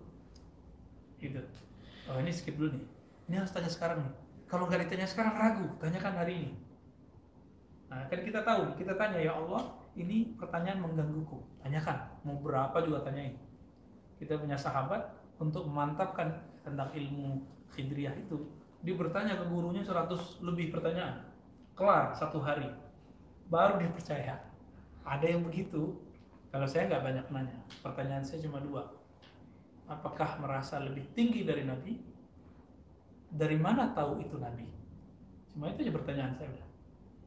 Gitu. Oh ini skip dulu nih. Ini harus tanya sekarang nih. Kalau nggak ditanya sekarang ragu. Tanyakan hari ini. Nah kan kita tahu Kita tanya ya Allah ini pertanyaan menggangguku. Tanyakan, mau berapa juga tanyain. Kita punya sahabat untuk memantapkan tentang ilmu khidriyah itu dia bertanya ke gurunya 100 lebih pertanyaan. Kelar satu hari. Baru dia percaya. Ada yang begitu? Kalau saya nggak banyak nanya pertanyaan saya cuma dua. Apakah merasa lebih tinggi dari Nabi? Dari mana tahu itu Nabi? Cuma itu aja pertanyaan saya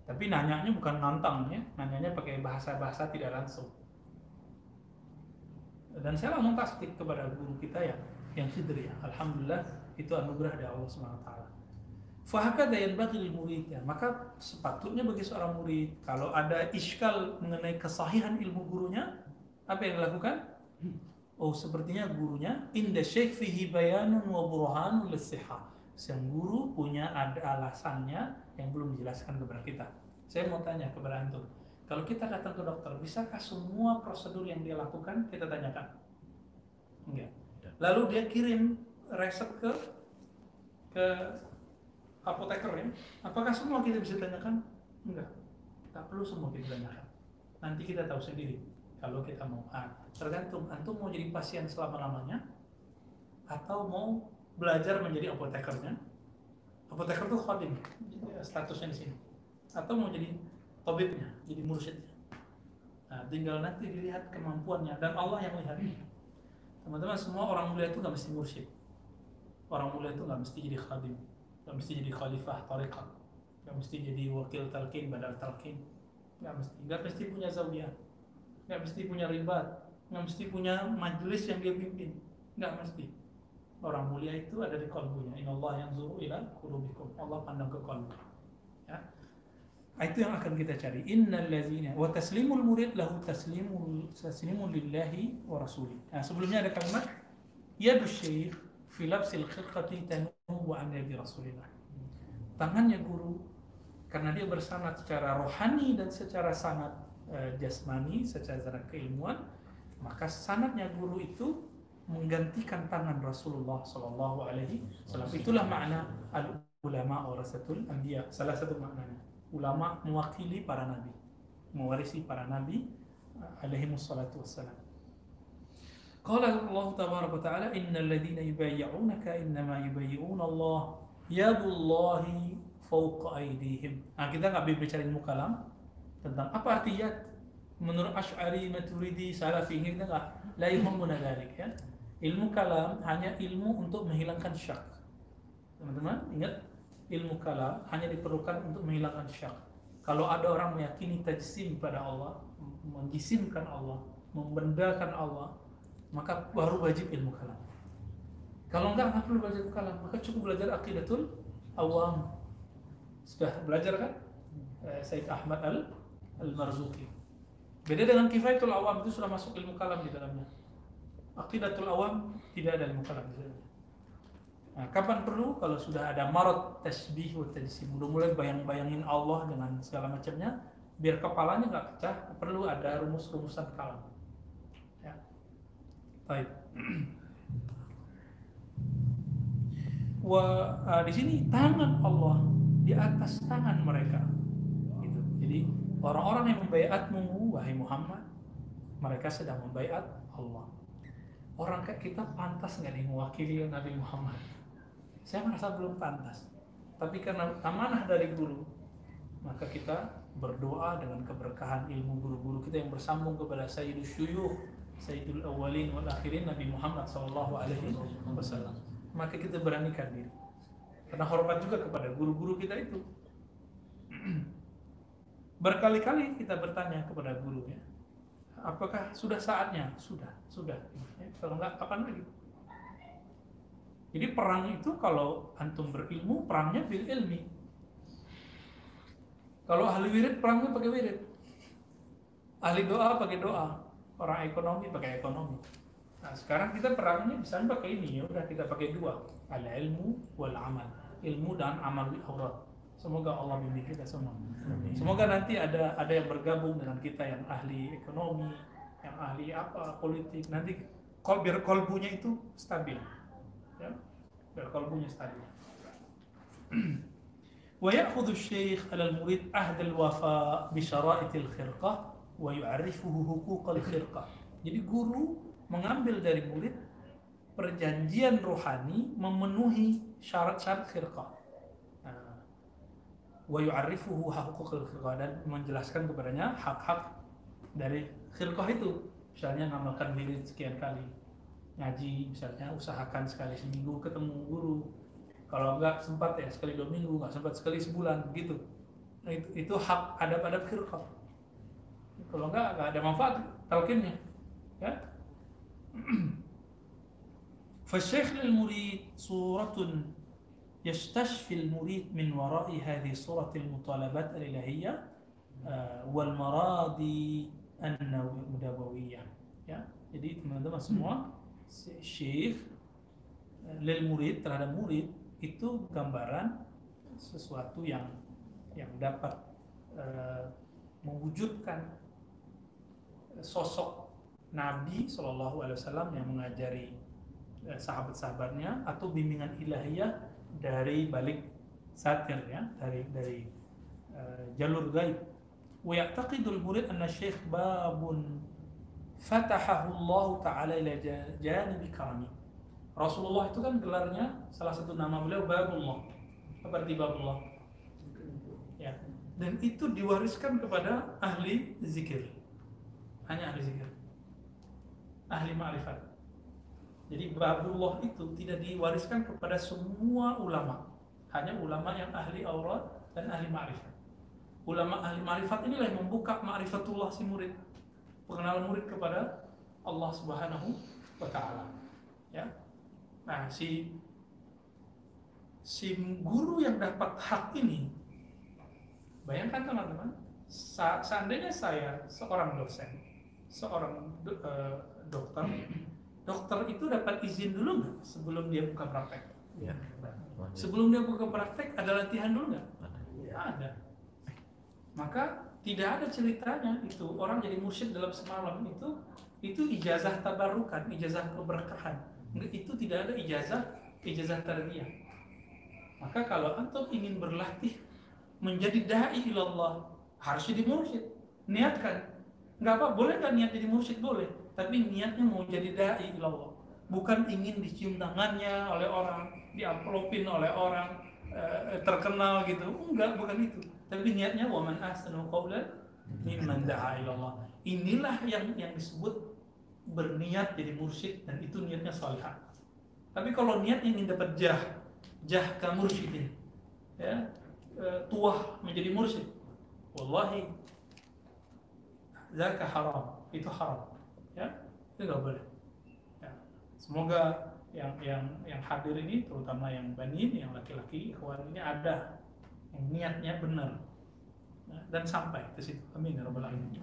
tapi nanyanya bukan nantang ya nanyanya pakai bahasa-bahasa tidak langsung dan saya langsung tasdik kepada guru kita yang yang sidri ya. Alhamdulillah itu anugerah dari Allah Subhanahu wa taala. Yang bagi murid ya. Maka sepatutnya bagi seorang murid kalau ada iskal mengenai kesahihan ilmu gurunya, apa yang dilakukan? Oh sepertinya gurunya inda syekh fihi bayanun wa burhanun. Sang guru punya ada alasannya yang belum dijelaskan kepada kita. Saya mau tanya kepada antum, kalau kita datang ke dokter, bisakah semua prosedur yang dia lakukan kita tanyakan? Enggak. Lalu dia kirim resep ke ke apoteker ya. Apakah semua kita bisa tanyakan? Enggak. Tak perlu semua kita tanyakan. Nanti kita tahu sendiri kalau kita mau. Ah, tergantung antum mau jadi pasien selama-lamanya atau mau belajar menjadi apotekernya. Apoteker itu khadim, statusnya di sini. Atau mau jadi tabibnya, jadi mursyidnya. Nah, tinggal nanti dilihat kemampuannya dan Allah yang lihat. Teman-teman, semua orang mulia itu nggak mesti mursyid. Orang mulia itu nggak mesti jadi khadim, nggak mesti jadi khalifah tariqah, nggak mesti jadi wakil talqin, badal talqin, nggak mesti, nggak mesti punya zawiyah, nggak mesti punya ribat, nggak mesti punya majelis yang dia pimpin, nggak mesti. Orang mulia itu ada di kalbunya. Inna Allah yang zuru ila kulubikum. Allah pandang ke kalbu. Ya. Nah, itu yang akan kita cari. Innal ladzina wa taslimul murid lahu taslimul taslimul lillahi wa rasuli. Nah, sebelumnya ada kalimat yadu syekh fi labsil khilqati tanubu an yadi rasulillah. Tangannya guru karena dia bersanad secara rohani dan secara sanad eh, jasmani, secara keilmuan, maka sanadnya guru itu menggantikan tangan Rasulullah Sallallahu Alaihi Wasallam. Itulah makna al ulama warasatul anbiya. Salah satu maknanya ulama mewakili para nabi, mewarisi para nabi alaihi wassalatu wassalam. Qala Allah tabaraka wa ta'ala innal ladzina yubayyi'unaka innama yubayyi'una Allah yadullahi fawqa aydihim. Nah, kita nggak bicara ilmu kalam tentang apa arti yad menurut Ash'ari, Maturidi, Salafi kita nggak la yuhammuna dzalik ya. Ilmu kalam hanya ilmu untuk menghilangkan syak. Teman-teman, ingat ilmu kalam hanya diperlukan untuk menghilangkan syak. Kalau ada orang meyakini tajsim pada Allah, menjisimkan Allah, membendakan Allah, maka baru wajib ilmu kalam. Kalau enggak, nggak perlu belajar kalam, maka cukup belajar aqidatul awam. Sudah belajar kan? Eh, Said Ahmad al al-Marzuki. Beda dengan kifayatul awam itu sudah masuk ilmu kalam di dalamnya. Aqidatul awam tidak ada ilmu kalam di dalamnya. Nah, kapan perlu? Kalau sudah ada marot tasbih wa tajsim, udah mulai bayang-bayangin Allah dengan segala macamnya, biar kepalanya nggak pecah, perlu ada rumus-rumusan kalam. Ya. Baik. Wa uh, di sini tangan Allah di atas tangan mereka. Gitu. Jadi orang-orang yang membaiatmu wahai Muhammad, mereka sedang membaiat Allah. Orang kayak kita pantas nggak nih mewakili Nabi Muhammad? Saya merasa belum pantas. Tapi karena amanah dari guru, maka kita berdoa dengan keberkahan ilmu guru-guru kita yang bersambung kepada Sayyidul Syuyuh, Sayyidul Awalin wal Akhirin Nabi Muhammad Sallallahu Alaihi Wasallam. Maka kita beranikan diri. Karena hormat juga kepada guru-guru kita itu. Berkali-kali kita bertanya kepada gurunya, apakah sudah saatnya? Sudah, sudah. Ya, kalau enggak, kapan lagi? Jadi perang itu kalau antum berilmu, perangnya bil ilmi. Kalau ahli wirid, perangnya pakai wirid. Ahli doa pakai doa. Orang ekonomi pakai ekonomi. Nah sekarang kita perangnya bisa pakai ini ya udah kita pakai dua al ilmu wal amal ilmu dan amal aurat semoga Allah bimbing kita semua semoga nanti ada ada yang bergabung dengan kita yang ahli ekonomi yang ahli apa politik nanti kol biar kolbunya itu stabil ya biar kolbunya stabil ويأخذ الشيخ على المريد عهد الوفاء بشرائط الخرقة ويعرفه حقوق الخرقة jadi guru mengambil dari murid perjanjian rohani memenuhi syarat-syarat khirqah. Nah, wa yu'arrifuhu haqqul khirqah dan menjelaskan kepadanya hak-hak dari khirqah itu. Misalnya ngamalkan diri sekian kali, ngaji misalnya usahakan sekali seminggu ketemu guru. Kalau enggak sempat ya sekali dua minggu, enggak sempat sekali sebulan gitu. Nah, itu, itu hak adab-adab khirqah. Kalau enggak enggak ada manfaat talqinnya. Ya. فالشيخ للمريد صورة يستشفي المريد من وراء هذه الصورة المطالبات الإلهية والمراضي النبوية ya jadi teman-teman semua syekh lil murid terhadap murid itu gambaran sesuatu yang yang dapat uh, mewujudkan sosok Nabi Shallallahu Alaihi Wasallam yang mengajari Eh, sahabat-sahabatnya atau bimbingan ilahiyah dari balik satir ya dari dari uh, jalur gaib. Wa ya'taqidul murid anna syekh babun fatahahu Allah taala ila janibi karami Rasulullah itu kan gelarnya salah satu nama beliau babullah. Arti babullah? Ya. Dan itu diwariskan kepada ahli zikir. Hanya ahli zikir. Ahli ma'rifat jadi babullah itu tidak diwariskan kepada semua ulama. Hanya ulama yang ahli aurat dan ahli ma'rifat. Ulama ahli ma'rifat inilah yang membuka ma'rifatullah si murid. Pengenalan murid kepada Allah Subhanahu wa taala. Ya. Nah, si si guru yang dapat hak ini bayangkan teman-teman, seandainya saya seorang dosen, seorang uh, dokter dokter itu dapat izin dulu nggak sebelum dia buka praktek? Ya. Sebelum dia buka praktek ada latihan dulu nggak? Ya. Ada. Maka tidak ada ceritanya itu orang jadi mursyid dalam semalam itu itu ijazah tabarukan, ijazah keberkahan. Itu tidak ada ijazah ijazah tarbiyah. Maka kalau antum ingin berlatih menjadi dai ilallah harus jadi mursyid. Niatkan. Nggak apa, boleh nggak niat jadi mursyid? Boleh tapi niatnya mau jadi dai ilallah bukan ingin dicium tangannya oleh orang diamplopin oleh orang e, terkenal gitu. Enggak bukan itu. Tapi niatnya waman ahsanu qawlan mimman da'a ilallah. Inilah yang yang disebut berniat jadi mursyid dan itu niatnya salihah. Tapi kalau niat ingin dapat jah jah ke mursyidin ya e, tuah menjadi mursyid wallahi zakah haram. Itu haram itu nggak boleh. Ya. semoga yang yang yang hadir ini terutama yang banin yang laki-laki ikhwan ini ada yang niatnya benar. Ya, dan sampai ke situ. Amin ya rabbal alamin.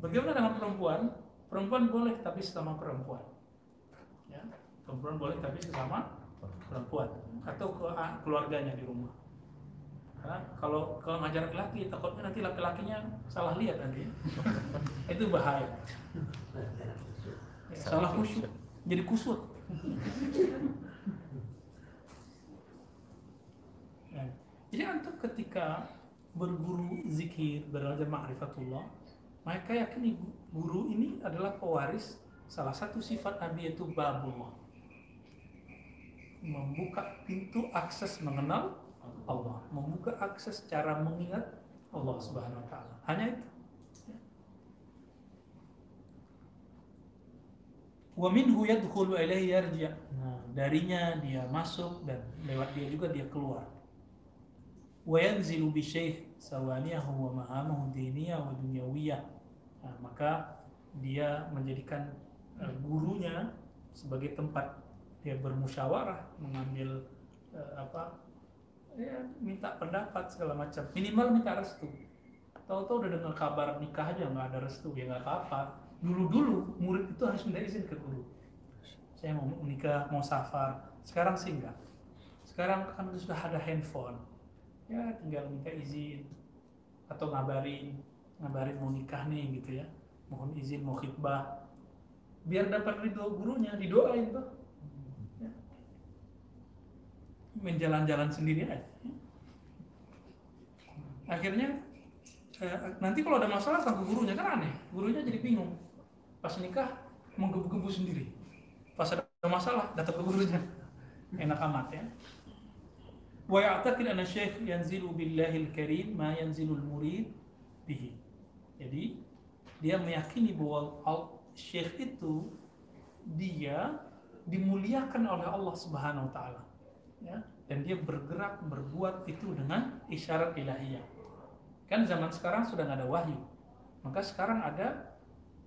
Bagaimana dengan perempuan? Perempuan boleh tapi sesama perempuan. Ya perempuan boleh tapi sesama perempuan. Atau ke keluarganya di rumah. Karena kalau kalau ngajar laki-laki takutnya nanti laki-lakinya salah lihat nanti. Itu bahaya. ya, salah khusyuk jadi kusut ya. jadi antum ketika berguru zikir belajar ma'rifatullah mereka yakini guru ini adalah pewaris salah satu sifat Nabi yaitu babullah membuka pintu akses mengenal Allah, membuka akses cara mengingat Allah Subhanahu wa taala. Hanya itu. Wa minhu yadkhulu ilaihi yarji'. Nah, darinya dia masuk dan lewat dia juga dia keluar. Wa yanzilu bi syekh sawaniyahu wa mahamahu diniyah wa dunyawiyah. Nah, maka dia menjadikan uh, gurunya sebagai tempat dia bermusyawarah, mengambil uh, apa ya minta pendapat segala macam minimal minta restu tahu-tahu udah dengar kabar nikah aja nggak ada restu ya nggak apa-apa dulu-dulu murid itu harus minta izin ke guru. Saya mau nikah mau safar. Sekarang sih enggak. Sekarang kan sudah ada handphone. Ya tinggal minta izin atau ngabarin ngabarin mau nikah nih gitu ya. Mohon izin mau khidbah biar dapat ridho gurunya didoain tuh. Menjalan-jalan sendiri aja. Akhirnya nanti kalau ada masalah sama gurunya. Kan aneh, gurunya jadi bingung. Pas nikah menggebu-gebu sendiri. Pas ada masalah datang ke gurunya enak amat ya. Wa ya'taqid anna syekh yanzilu billahil karim ma yanzilul murid bihi. Jadi dia meyakini bahwa al- syekh itu dia dimuliakan oleh Allah Subhanahu wa taala. Ya. Dan dia bergerak berbuat itu dengan isyarat ilahiyah. Kan zaman sekarang sudah ada wahyu. Maka sekarang ada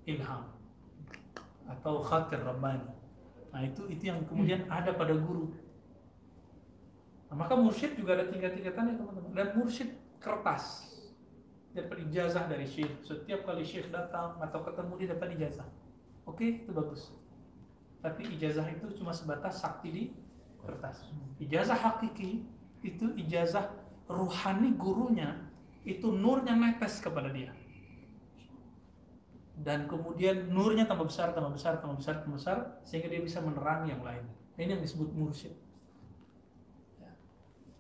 ilham atau khatir rabbani. Nah itu itu yang kemudian ada pada guru. Nah, maka mursyid juga ada tingkat-tingkatannya teman-teman. Dan mursyid kertas. Dapat ijazah dari syekh. Setiap kali syekh datang atau ketemu dia dapat ijazah. Oke itu bagus. Tapi ijazah itu cuma sebatas sakti di kertas. Ijazah hakiki itu ijazah ruhani gurunya itu nurnya netes kepada dia dan kemudian nurnya tambah besar, tambah besar, tambah besar, tambah besar, sehingga dia bisa menerangi yang lain. Ini yang disebut mursyid. Ya.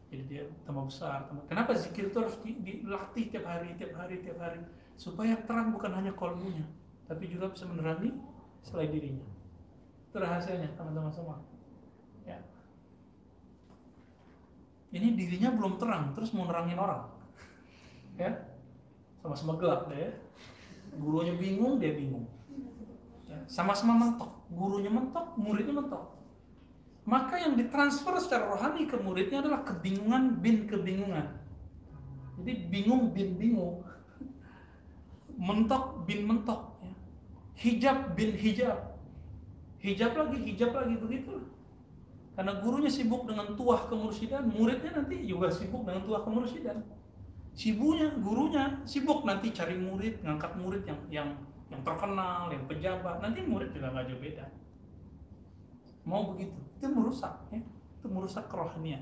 Jadi dia tambah besar. Tambah. Kenapa zikir itu harus di- dilatih tiap hari, tiap hari, tiap hari, supaya terang bukan hanya kolbunya, tapi juga bisa menerangi selain dirinya. Itu rahasianya, teman-teman semua. Ya. Ini dirinya belum terang, terus mau nerangin orang. Ya, sama-sama gelap deh ya gurunya bingung dia bingung. Ya, sama-sama mentok. Gurunya mentok muridnya mentok. Maka yang ditransfer secara rohani ke muridnya adalah kebingungan bin kebingungan. Jadi bingung bin bingung. Mentok bin mentok ya. hijab bin hijab. Hijab lagi hijab lagi begitu karena gurunya sibuk dengan tuah kemursidan muridnya nanti juga sibuk dengan tuah kemursidan sibunya gurunya sibuk nanti cari murid ngangkat murid yang yang yang terkenal yang pejabat. Nanti murid juga nggak jauh beda. Mau begitu. Itu merusak ya. Itu merusak kerohanian.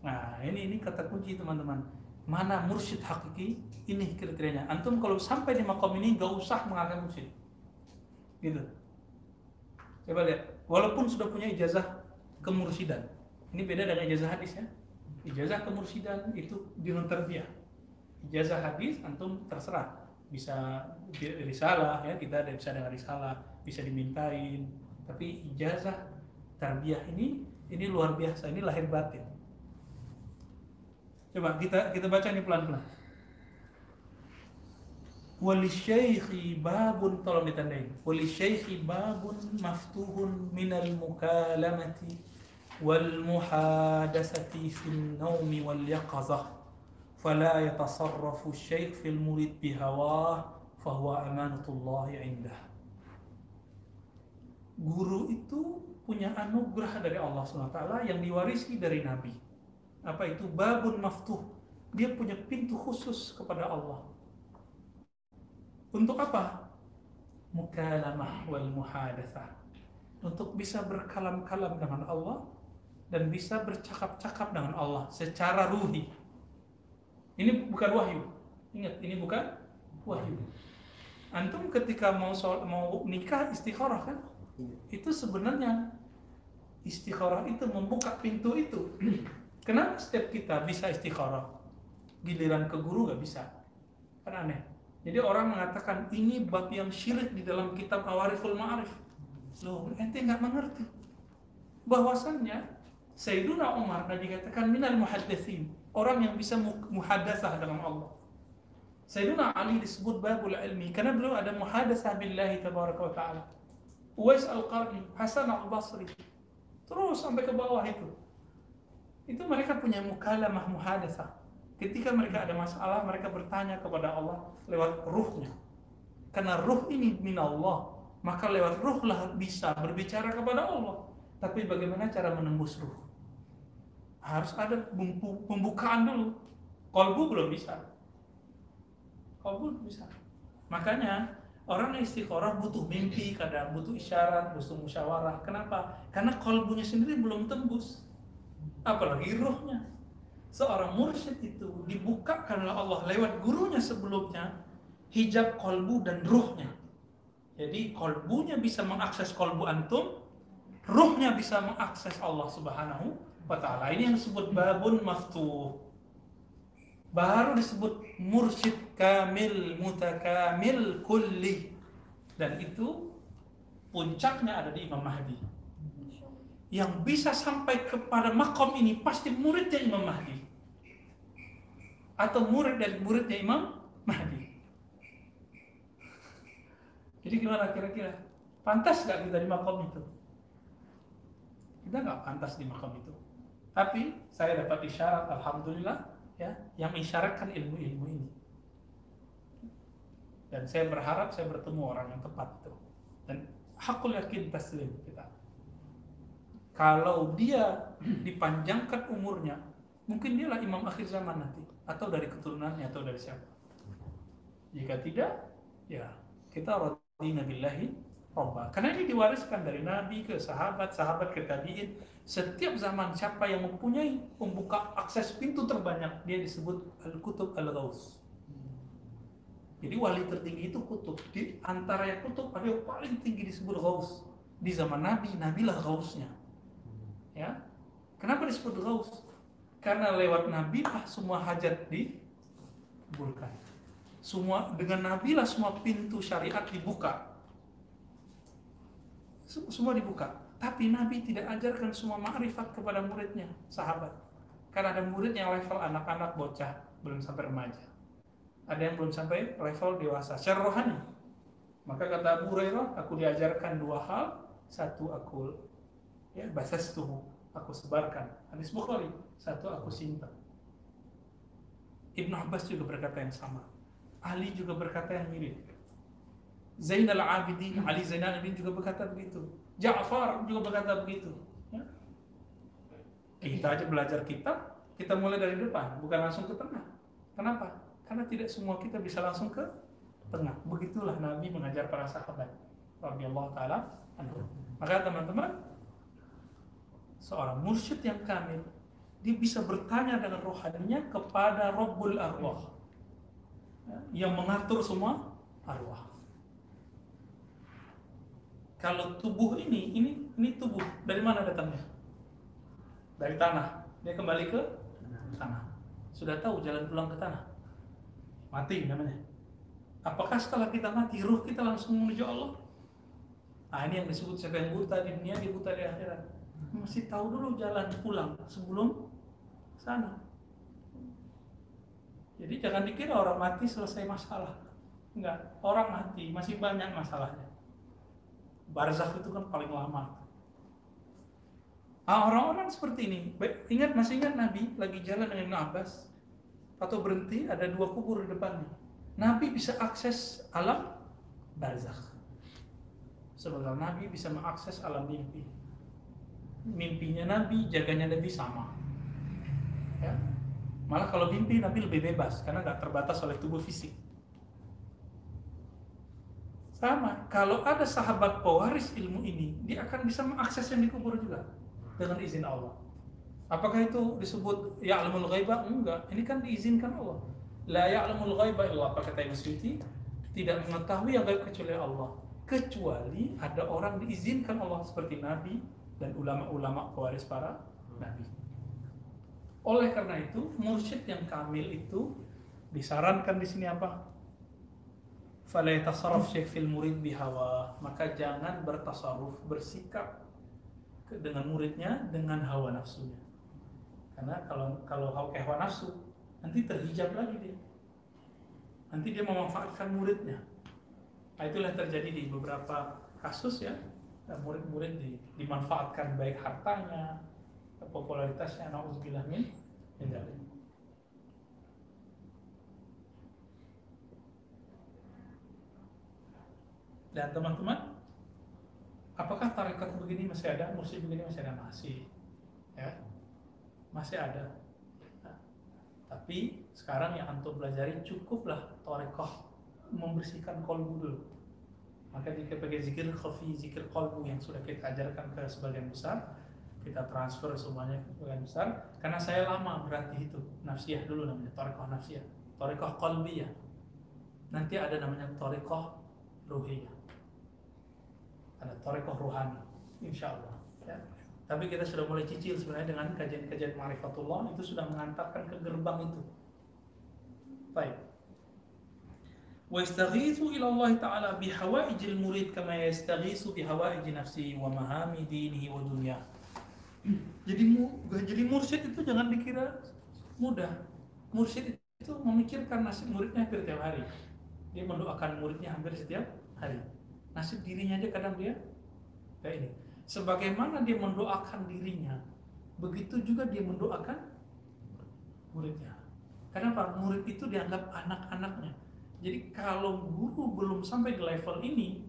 Nah ini ini kata kunci teman-teman. Mana mursyid hakiki? Ini kriterianya antum kalau sampai di makom ini nggak usah mengakai mursyid. Gitu. Coba lihat. Walaupun sudah punya ijazah kemursidan. Ini beda dengan ijazah hadis ya. Ijazah kemursidan itu terbiah ijazah hadis antum terserah. Bisa risalah ya kita ada bisa dengan risalah bisa dimintain. Tapi ijazah tarbiyah ini ini luar biasa ini lahir batin. Coba kita kita baca ini pelan-pelan. Walisyaikhi babun tolong ditandain. Walisyaikhi babun maftuhun minal mukalamati wal muhadasati fin naumi wal yaqazah فلا يتصرف الشيخ في المريد بهواه فهو أمانة الله عنده guru itu punya anugerah dari Allah SWT yang diwarisi dari Nabi. Apa itu? Babun maftuh. Dia punya pintu khusus kepada Allah. Untuk apa? mukalamah wal muhadathah untuk bisa berkalam-kalam dengan Allah dan bisa bercakap-cakap dengan Allah secara ruhi. Ini bukan wahyu. Ingat, ini bukan wahyu. Antum ketika mau sol- mau nikah istikharah kan? Itu sebenarnya istikharah itu membuka pintu itu. Kenapa setiap kita bisa istikharah? Giliran ke guru nggak bisa. Kan aneh. Jadi orang mengatakan ini bab yang syirik di dalam kitab Awariful Ma'arif. Loh, ente nggak mengerti. Bahwasannya Sayyiduna Umar dan dikatakan minal muhaddithin, orang yang bisa mu- muhadatsah dengan Allah. Sayyiduna Ali disebut babul ilmi karena beliau ada muhadatsah billahi tabaraka wa taala. Uwais Al-Qarni, Hasan Al-Basri. Terus sampai ke bawah itu. Itu mereka punya mukalamah muhadatsah. Ketika mereka ada masalah, mereka bertanya kepada Allah lewat ruhnya. Karena ruh ini min Allah, maka lewat ruh lah bisa berbicara kepada Allah. Tapi bagaimana cara menembus ruh? Harus ada pembukaan dulu. Kolbu belum bisa. Kolbu belum bisa. Makanya orang yang istikharah butuh mimpi, kadang butuh isyarat, butuh musyawarah. Kenapa? Karena kolbunya sendiri belum tembus. Apalagi ruhnya. Seorang mursyid itu dibukakan oleh Allah lewat gurunya sebelumnya hijab kolbu dan ruhnya. Jadi kolbunya bisa mengakses kolbu antum, ruhnya bisa mengakses Allah Subhanahu wa taala. Ini yang disebut babun maftuh. Baru disebut mursyid kamil mutakamil kulli. Dan itu puncaknya ada di Imam Mahdi. yang bisa sampai kepada makom ini pasti muridnya Imam Mahdi atau murid dari muridnya Imam Mahdi. Jadi gimana kira-kira? Pantas nggak kita di makom itu? Kita nggak pantas di makom itu. Tapi saya dapat isyarat, alhamdulillah, ya, yang mengisyaratkan ilmu-ilmu ini. Dan saya berharap saya bertemu orang yang tepat itu. Dan hakul yakin taslim kita. Kalau dia dipanjangkan umurnya, mungkin dialah imam akhir zaman nanti, atau dari keturunannya, atau dari siapa. Jika tidak, ya kita radina billahi robba. Karena ini diwariskan dari Nabi ke sahabat, sahabat ke tabiin. Setiap zaman siapa yang mempunyai membuka akses pintu terbanyak, dia disebut al-kutub al-ghaus. Jadi wali tertinggi itu kutub. Di antara yang kutub ada yang paling tinggi disebut ghaus. Di zaman Nabi, Nabilah ghausnya. Ya. Kenapa disebut ghaus? Karena lewat Nabi lah semua hajat dikabulkan. Semua dengan Nabi lah semua pintu syariat dibuka. Semua dibuka. Tapi Nabi tidak ajarkan semua ma'rifat kepada muridnya, sahabat. Karena ada murid yang level anak-anak bocah, belum sampai remaja. Ada yang belum sampai level dewasa, secara rohani. Maka kata Abu Hurairah, aku diajarkan dua hal. Satu aku ya bahasa setuhu aku sebarkan hadis Bukhari satu aku simpan Ibnu Abbas juga berkata yang sama Ali juga berkata yang mirip Zainal Abidin Ali Zainal Abidin juga berkata begitu Ja'far juga berkata begitu. Ya. kita aja belajar kitab kita mulai dari depan bukan langsung ke tengah. Kenapa? Karena tidak semua kita bisa langsung ke tengah. Begitulah Nabi mengajar para sahabat radhiyallahu taala maka teman-teman seorang mursyid yang kamil dia bisa bertanya dengan rohaninya kepada Rabbul Arwah. Ya, yang mengatur semua arwah. Kalau tubuh ini, ini ini tubuh dari mana datangnya? Dari tanah. Dia kembali ke tanah. Sudah tahu jalan pulang ke tanah? Mati namanya. Apakah setelah kita mati, ruh kita langsung menuju Allah? Nah ini yang disebut siapa yang buta di dunia, dia buta di akhirat. Mesti tahu dulu jalan pulang sebelum sana. Jadi jangan dikira orang mati selesai masalah. Enggak, orang mati masih banyak masalahnya. Barzakh itu kan paling lama. Ah, orang-orang seperti ini, ingat masih ingat Nabi lagi jalan dengan Abbas atau berhenti ada dua kubur di depannya. Nabi bisa akses alam barzakh. Sebenarnya Nabi bisa mengakses alam mimpi. Mimpinya Nabi, jaganya Nabi sama. Ya. Malah kalau mimpi Nabi lebih bebas karena nggak terbatas oleh tubuh fisik. Sama, kalau ada sahabat pewaris ilmu ini, dia akan bisa mengakses yang dikubur juga dengan izin Allah. Apakah itu disebut ya'lamul ghaibah? Enggak, ini kan diizinkan Allah. La ya'lamul ghaibah illa apa kata Ibnu tidak mengetahui yang gaib kecuali Allah kecuali ada orang diizinkan Allah seperti Nabi dan ulama-ulama pewaris para Nabi. Oleh karena itu, mursyid yang kamil itu disarankan di sini apa? Fala yatasarraf fil murid bihawa, maka jangan bertasarruf, bersikap dengan muridnya dengan hawa nafsunya. Karena kalau kalau hawa nafsu nanti terhijab lagi dia. Nanti dia memanfaatkan muridnya Nah, itulah terjadi di beberapa kasus ya murid-murid di, dimanfaatkan baik hartanya, popularitasnya, nauzubillah min dzalik. Dan teman-teman, apakah tarekat begini masih ada, mursyid begini masih ada? Masih, ya, masih ada. Nah, tapi sekarang yang antum pelajari cukuplah tarekat membersihkan kolbu dulu. Maka jika pakai zikir khafi, zikir kolbu yang sudah kita ajarkan ke sebagian besar, kita transfer semuanya ke sebagian besar. Karena saya lama berarti itu nafsiyah dulu namanya, torikoh nafsiyah, torikoh kolbiyah. Nanti ada namanya torikoh ruhiyah. Ada torikoh ruhani, insya Allah. Ya. Tapi kita sudah mulai cicil sebenarnya dengan kajian-kajian marifatullah itu sudah mengantarkan ke gerbang itu. Baik. ويستغيث إلى الله تعالى بحوائج المريد كما يستغيث بحوائج نفسه ومهام دينه ودنياه Jadi mu, jadi mursyid itu jangan dikira mudah. Mursyid itu memikirkan nasib muridnya hampir tiap hari. Dia mendoakan muridnya hampir setiap hari. Nasib dirinya aja kadang dia kayak ini. Sebagaimana dia mendoakan dirinya, begitu juga dia mendoakan muridnya. Kenapa? Murid itu dianggap anak-anaknya. Jadi kalau guru belum sampai di level ini,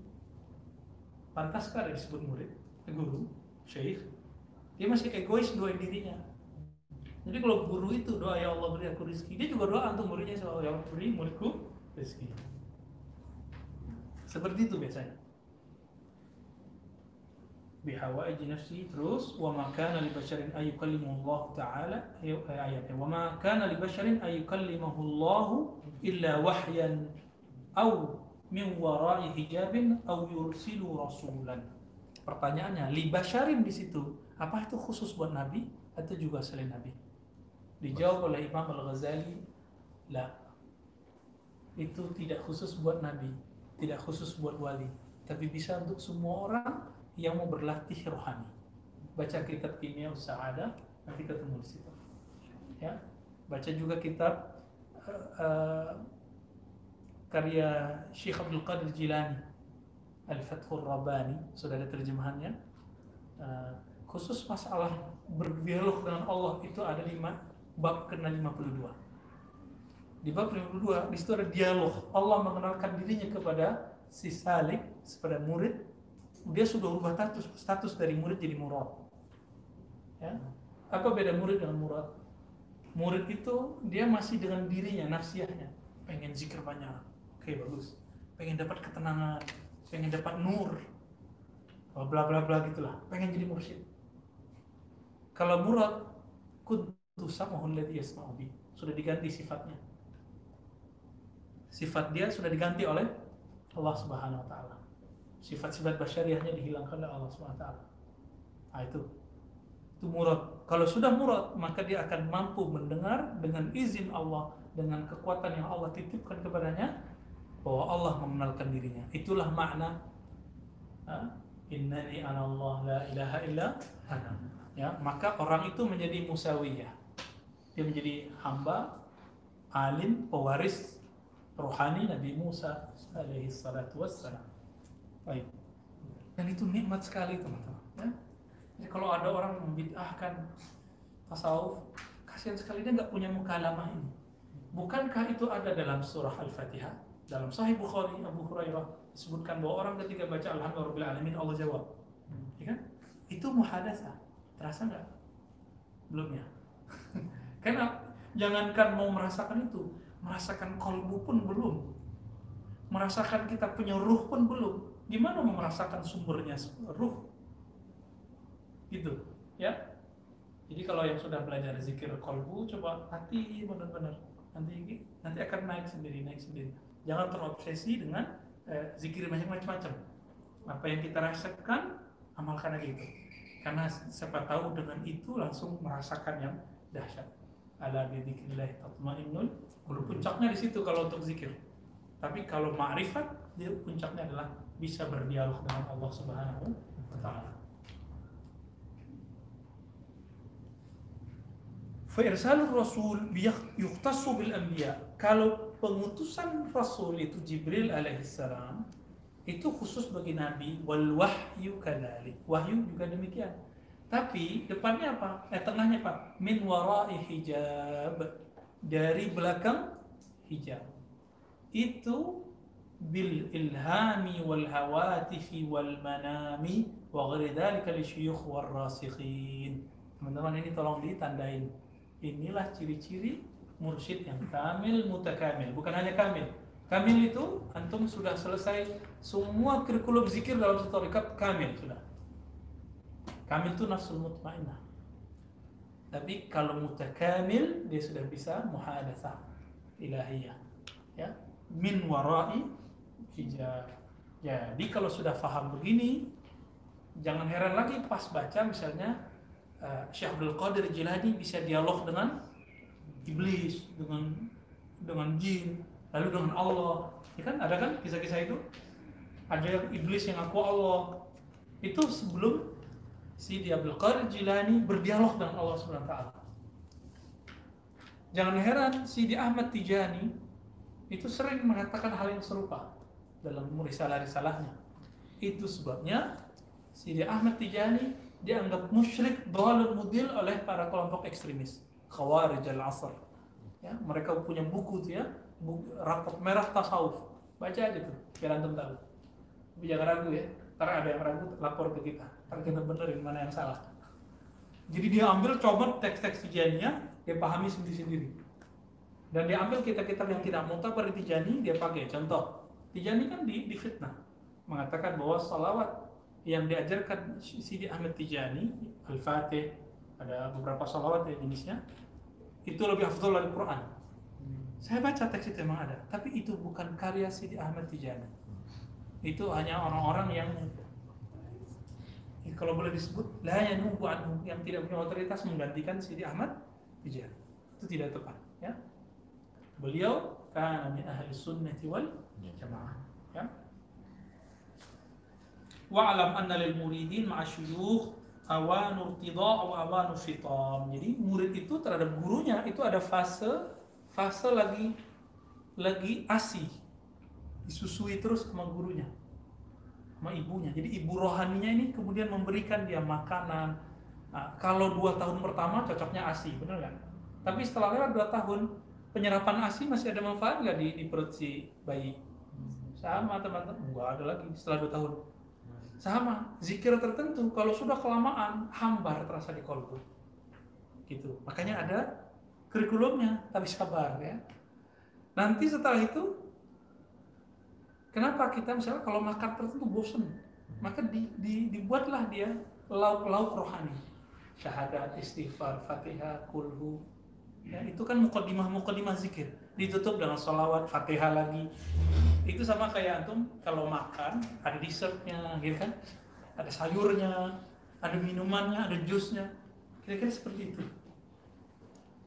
pantaskah disebut murid, guru, syekh? Dia masih egois doain dirinya. Jadi kalau guru itu doa ya Allah beri aku rezeki, dia juga doa untuk muridnya ya Allah beri muridku rezeki. Seperti itu biasanya. Bihawaij nafsi terus wa ma kana li basharin ay yukallimu Allah taala ayatnya wa ma kana li basharin ay yukallimahu Allah illa wahyan aw min wara'i hijabin aw yursilu rasulan. Pertanyaannya, li basharin di situ apa itu khusus buat nabi atau juga selain nabi? Dijawab oleh Imam Al-Ghazali, la. Itu tidak khusus buat nabi, tidak khusus buat wali, tapi bisa untuk semua orang yang mau berlatih rohani. Baca kitab Kimia Sa'ada, nanti ketemu di situ. Ya. Baca juga kitab uh, karya Syekh Abdul Qadir Jilani Al-Fathur Rabbani, sudah ada terjemahannya. Uh, khusus masalah berdialog dengan Allah itu ada lima bab kena 52. Di bab 52 di situ ada dialog. Allah mengenalkan dirinya kepada si salik, kepada murid. Dia sudah ubah status, status dari murid jadi murad. Ya. Apa beda murid dengan murad? Murid itu dia masih dengan dirinya, nafsiahnya. Pengen zikir banyak. Oke, bagus. Pengen dapat ketenangan, pengen dapat nur. Bla bla bla gitulah. Pengen jadi mursyid. Kalau murad, sudah diganti sifatnya. Sifat dia sudah diganti oleh Allah Subhanahu wa taala. Sifat-sifat basyariahnya dihilangkan oleh Allah Subhanahu wa taala. Nah, itu itu murad. Kalau sudah murad, maka dia akan mampu mendengar dengan izin Allah, dengan kekuatan yang Allah titipkan kepadanya bahwa Allah mengenalkan dirinya. Itulah makna innani anallah la ilaha illa. Ya, maka orang itu menjadi musawiyah dia menjadi hamba, alim, pewaris rohani Nabi Musa alaihi salatu wassalam. Baik. Dan itu nikmat sekali teman-teman. Ya? Jadi kalau ada orang membid'ahkan tasawuf, kasihan sekali dia nggak punya muka lama ini. Bukankah itu ada dalam surah Al-Fatihah? Dalam Sahih Bukhari Abu Hurairah disebutkan bahwa orang ketika baca Alhamdulillah Alamin Allah jawab. Ya kan? Itu muhadasah. Terasa nggak? Belum ya? Karena jangankan mau merasakan itu, merasakan kolbu pun belum. Merasakan kita punya ruh pun belum. Gimana mau merasakan sumbernya ruh? Gitu, ya. Jadi kalau yang sudah belajar zikir kolbu, coba hati benar-benar. Nanti nanti akan naik sendiri, naik sendiri. Jangan terobsesi dengan eh, zikir macam-macam. Apa yang kita rasakan, amalkan aja itu. Karena siapa tahu dengan itu langsung merasakan yang dahsyat ala bidzikrillah tatmainnul qulub. Puncaknya di situ kalau untuk zikir. Tapi kalau ma'rifat dia puncaknya adalah bisa berdialog dengan Allah Subhanahu wa taala. Fa irsalur rasul yukhtassu bil anbiya. Kalau pengutusan rasul itu Jibril alaihissalam itu khusus bagi nabi wal wahyu kadzalik. Wahyu juga demikian. Tapi depannya apa? Eh tengahnya apa? Min warai hijab. Dari belakang hijab. Itu bil ilhami wal hawatifi wal manami wa ghairi dzalika li syuyukh war rasikhin. Teman-teman ini tolong ditandain. Inilah ciri-ciri mursyid yang kamil mutakamil, bukan hanya kamil. Kamil itu antum sudah selesai semua kurikulum zikir dalam satu tarikat kamil sudah. Kamil itu nafsul mutmainnah. Tapi kalau mutakamil dia sudah bisa muhadatsah ilahiyah. Ya, min warai hijab. Jadi kalau sudah faham begini, jangan heran lagi pas baca misalnya uh, Syekh Abdul Qadir Jilani bisa dialog dengan iblis, dengan dengan jin, lalu dengan Allah. Ya kan ada kan kisah-kisah itu? Ada yang iblis yang aku Allah. Itu sebelum Sidi Abdul Qadir Jilani berdialog dengan Allah Subhanahu wa taala. Jangan heran Sidi Ahmad Tijani itu sering mengatakan hal yang serupa dalam risalah-risalahnya. Itu sebabnya Sidi Ahmad Tijani dianggap musyrik dhalal mudil oleh para kelompok ekstremis Khawarij al-Asr. Ya, mereka punya buku tuh ya, buku, raport merah tasawuf. Baca aja tuh, biar antum tahu. Tapi jangan ragu ya, ntar ada yang ragu lapor ke kita. Ntar kita benerin mana yang salah. Jadi dia ambil coba teks-teks Tijaniyah, dia pahami sendiri-sendiri. Dan dia ambil kitab-kitab yang tidak mutabar di Tijani, dia pakai. Contoh, Tijani kan di, di fitnah. Mengatakan bahwa salawat yang diajarkan Sidi Ahmad Tijani, Al-Fatih, ada beberapa salawat ya jenisnya, itu lebih afdol dari Quran. Saya baca teks itu memang ada, tapi itu bukan karya Sidi Ahmad Tijani. Itu hanya orang-orang yang kalau boleh disebut la yanubu anhu yang tidak punya otoritas menggantikan Sidi Ahmad Tijani. Itu tidak tepat, ya. Beliau kana min ahli sunnati wal jamaah, ya. Wa'lam anna lil muridin ma'a syuyukh awanu irtida atau awanu fitam. Jadi murid itu terhadap gurunya itu ada fase fase lagi lagi asi disusui terus sama gurunya sama ibunya. Jadi ibu rohaninya ini kemudian memberikan dia makanan. Nah, kalau dua tahun pertama cocoknya asi benar nggak? Tapi setelah lewat dua tahun penyerapan asi masih ada manfaat nggak di, di perut si bayi? Sama teman-teman. Nggak ada lagi setelah dua tahun. Sama zikir tertentu. Kalau sudah kelamaan hambar terasa di kolbu. Gitu. Makanya ada kurikulumnya tapi sabar ya. Nanti setelah itu kenapa kita misalnya kalau makan tertentu bosen? Maka di, di, dibuatlah dia lauk-lauk rohani. Syahadat istighfar fatihah kulhu. Ya itu kan mukadimah mukadimah zikir. Ditutup dengan sholawat fatihah lagi. Itu sama kayak antum kalau makan ada dessertnya gitu kan? Ada sayurnya ada minumannya ada jusnya. Kira-kira seperti itu.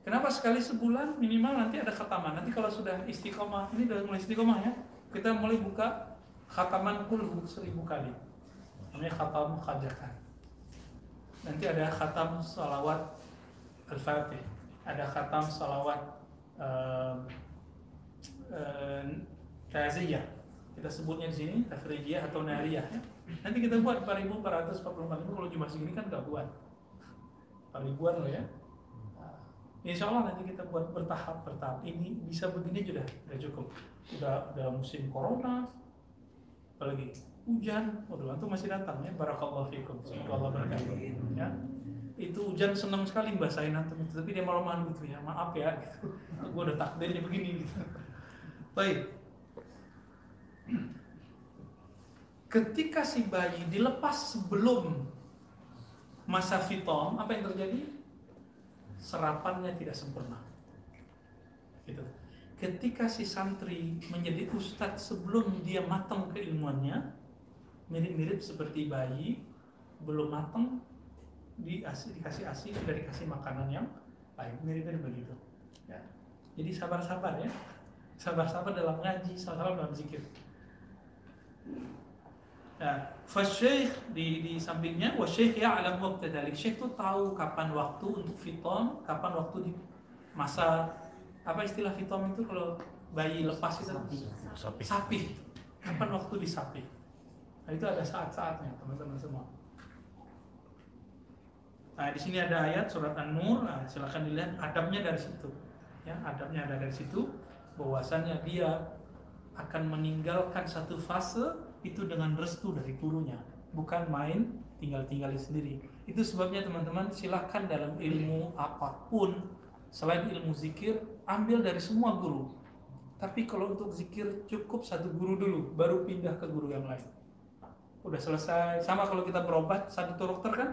Kenapa sekali sebulan minimal nanti ada khataman? Nanti kalau sudah istiqomah ini udah mulai istiqomah ya kita mulai buka khataman kulhu seribu kali. Namanya khatam khajatan nanti ada khatam salawat al-fatih. Ada khatam salawat uh, uh, taziyah kita sebutnya di sini tafrijiyah atau nariyah ya. nanti kita buat 4445 kalau cuma segini kan nggak buat. Ribuan loh ya Insya Allah nanti kita buat bertahap bertahap. Ini bisa begini sudah sudah cukup. Udah udah musim corona apalagi hujan. Waduh antum masih datang ya. Barakallahu fikum. Semoga Allah ya. Itu hujan senang sekali basahin antum itu tapi dia malu-malu gitu ya. Maaf ya gitu. Gue udah takdirnya begini gitu. Baik. Ketika si bayi dilepas sebelum masa fitom apa yang terjadi serapannya tidak sempurna. Gitu. Ketika si santri menjadi ustadz sebelum dia matang keilmuannya mirip-mirip seperti bayi belum matang dikasih dikasih asi sudah dikasih makanan yang lain. Mirip-mirip begitu. Ya. Jadi sabar-sabar ya. Sabar-sabar dalam ngaji sabar-sabar dalam zikir. Nah, fasyekh di, di sampingnya, wasyekh ya alam waktu dari syekh itu tahu kapan waktu untuk fitom, kapan waktu di masa apa istilah fitom itu kalau bayi lepas itu Sapi. sapi. Kapan waktu di sapi? Nah, itu ada saat-saatnya teman-teman semua. Nah, di sini ada ayat surat An-Nur, nah, silakan dilihat adabnya dari situ. Ya, adabnya ada dari situ bahwasannya dia akan meninggalkan satu fase itu dengan restu dari gurunya, bukan main tinggal-tinggal sendiri. Itu sebabnya teman-teman silahkan dalam ilmu apa pun selain ilmu zikir ambil dari semua guru. Tapi kalau untuk zikir cukup satu guru dulu, baru pindah ke guru yang lain. Udah selesai, sama kalau kita berobat satu dokter kan,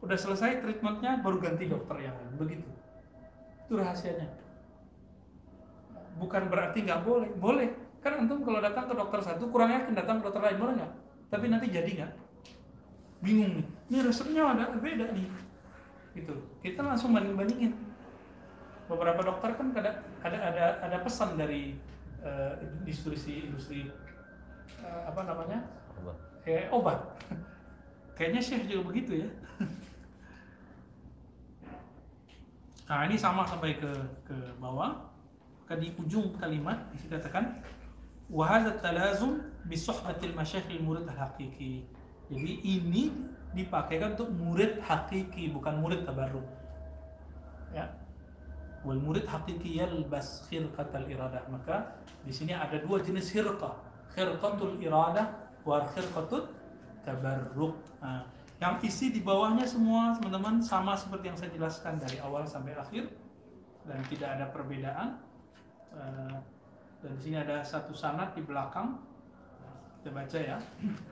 udah selesai treatmentnya baru ganti dokter yang lain, begitu. Itu rahasianya. Bukan berarti nggak boleh, boleh. Kan antum kalau datang ke dokter satu kurang yakin datang ke dokter lain boleh nggak? Tapi nanti jadi nggak? Bingung nih. Ini resepnya ada beda nih. Gitu. Kita langsung banding bandingin. Beberapa dokter kan ada ada ada, ada pesan dari uh, industri industri uh, apa namanya Obat. eh, obat. Kayaknya Syekh juga begitu ya. Nah ini sama sampai ke ke bawah. Maka di ujung kalimat dikatakan wahada talazum bisuhbatil masyayikhil murid hakiki. Jadi ini dipakaikan untuk murid hakiki bukan murid tabarruk. Ya. Wal murid hakiki yalbas khirqatal iradah. Maka di sini ada dua jenis khirqah. Khirqatul iradah wa khirqatul tabarruk. Nah, yang isi di bawahnya semua teman-teman sama seperti yang saya jelaskan dari awal sampai akhir dan tidak ada perbedaan. Eh, dan di sini ada satu sanad di belakang. Kita baca ya.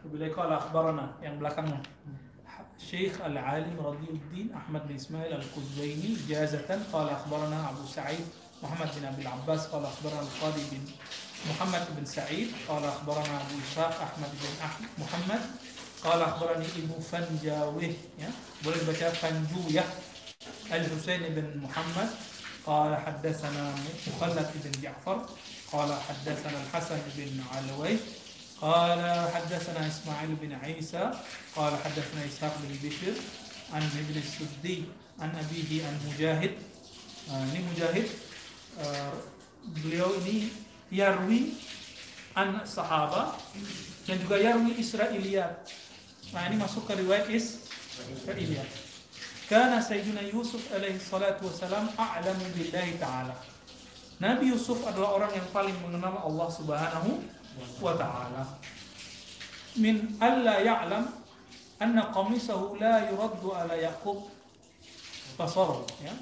Bila qala akhbarana yang belakangnya. Syekh Al-Alim Radiyuddin Ahmad bin Ismail Al-Quzwaini jazatan qala akhbarana Abu Sa'id Muhammad bin Abi Abbas qala akhbarana Al-Qadi bin Muhammad bin Sa'id qala akhbarana Abu Ishaq Ahmad bin Ahmad Muhammad qala akhbarani Ibnu Fanjawih ya boleh baca Fanjuyah Al-Husain bin Muhammad قال حدثنا مخلد بن جعفر قال حدثنا الحسن بن علوي قال حدثنا إسماعيل بن عيسى قال حدثنا إسحاق بن بشر عن ابن السدي عن أبيه عن مجاهد آه، ini Mujahid uh, beliau ini yarwi an sahaba dan juga yarwi Israiliyat nah ini masuk ke riwayat Israiliyat Karena Sayyidina Yusuf alaihi salatu wasalam a'lamu billahi ta'ala Nabi Yusuf adalah orang yang paling mengenal Allah subhanahu wa ta'ala Min alla ya'lam anna qamisahu la yuraddu ala Yaqub Basara ya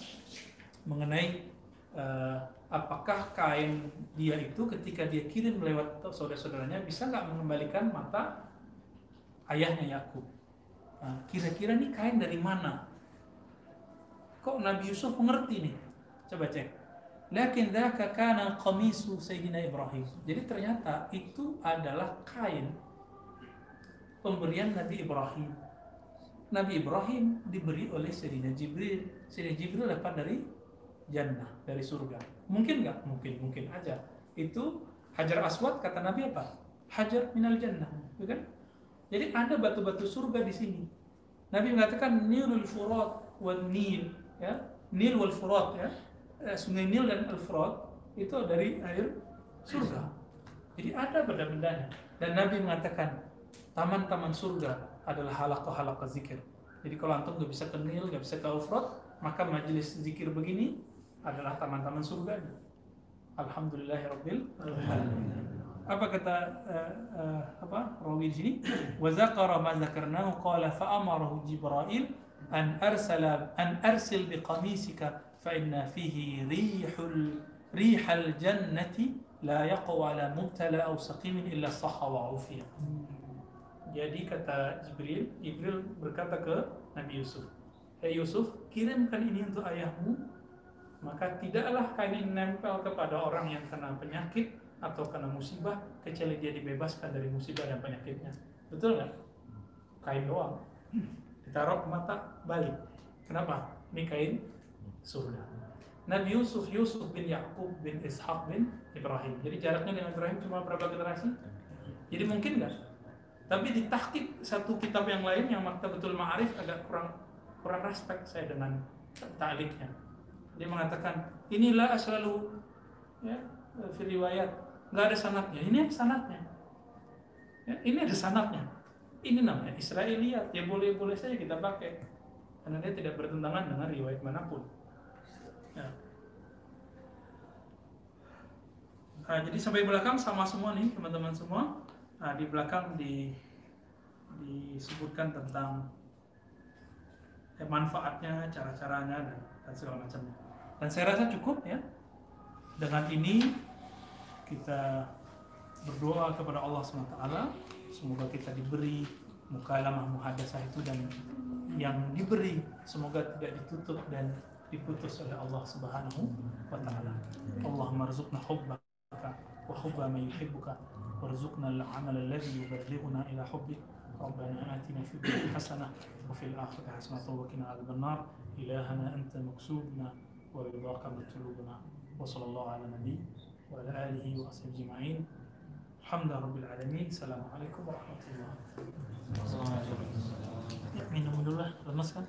mengenai eh, apakah kain dia itu ketika dia kirim lewat saudara-saudaranya bisa nggak mengembalikan mata ayahnya Yakub. Nah, kira-kira nih kain dari mana? Kok Nabi Yusuf mengerti nih? Coba cek. Lakin dzaka kana qamisu Sayyidina Ibrahim. Jadi ternyata itu adalah kain pemberian Nabi Ibrahim. Nabi Ibrahim diberi oleh Sayyidina Jibril. Sayyidina Jibril dapat dari jannah, dari surga. Mungkin nggak? Mungkin, mungkin aja. Itu Hajar Aswad kata Nabi apa? Hajar minal jannah, ya kan? Jadi ada batu-batu surga di sini. Nabi mengatakan Nilul Furat wal Nil, ya. Nil wal Furat ya. Eh, Sungai Nil dan Al Furat itu dari air surga. Jadi ada benda-bendanya. Dan Nabi mengatakan taman-taman surga adalah halaqah-halaqah zikir. Jadi kalau antum nggak bisa ke Nil, nggak bisa ke Al Furat, maka majelis zikir begini adalah taman-taman surga. Alhamdulillahirabbil. Apa kata uh, apa rawi di sini? Wa zakara ma zakarnahu qala fa amarahu Jibril an arsala an arsil bi rihul rihal jannati la yaqwa ala mubtala aw saqimin illa sahha wa ufiya. Jadi kata Jibril, Jibril berkata ke Nabi Yusuf, Hei Yusuf, kirimkan ini untuk ayahmu, maka tidaklah kain ini nempel kepada orang yang kena penyakit atau kena musibah, kecuali dia dibebaskan dari musibah dan penyakitnya. Betul nggak? Kain doang. Ditaruh ke mata, balik. Kenapa? Ini kain surga. Nabi Yusuf, Yusuf bin Yakub bin Ishaq bin Ibrahim. Jadi jaraknya dengan Ibrahim cuma berapa generasi? Jadi mungkin nggak? Tapi di tahqiq satu kitab yang lain yang Maktabatul Ma'arif agak kurang kurang respect saya dengan ta'liknya. Dia mengatakan inilah selalu ya riwayat nggak ada sanatnya. Ini ada sanatnya. Ya, ini ada sanatnya. Ini namanya Israiliyat. Ya boleh-boleh saja kita pakai karena dia tidak bertentangan dengan riwayat mana pun. Ya. Nah, jadi sampai belakang sama semua nih teman-teman semua. Nah, di belakang di, disebutkan tentang ya, manfaatnya, cara-caranya dan, dan segala macamnya. Dan saya rasa cukup ya. Dengan ini kita berdoa kepada Allah SWT semoga kita diberi mukalamah muhadasah itu dan yang diberi semoga tidak ditutup dan diputus oleh Allah Subhanahu wa taala. Allahumma rzuqna wa hubba man yuhibbuka وارزقنا العمل الذي يبلغنا إلى حبك ربنا آتنا في الدنيا حسنة وفي الآخرة حسنة. وقنا عذاب النار. إلهنا أنت مكسوبنا ورضاك مطلوبنا. وصلى الله على النبي وعلى آله وأصحابه أجمعين. Assalamualaikum warahmatullahi wabarakatuh. Ya, minum dulu lah, lemas kan?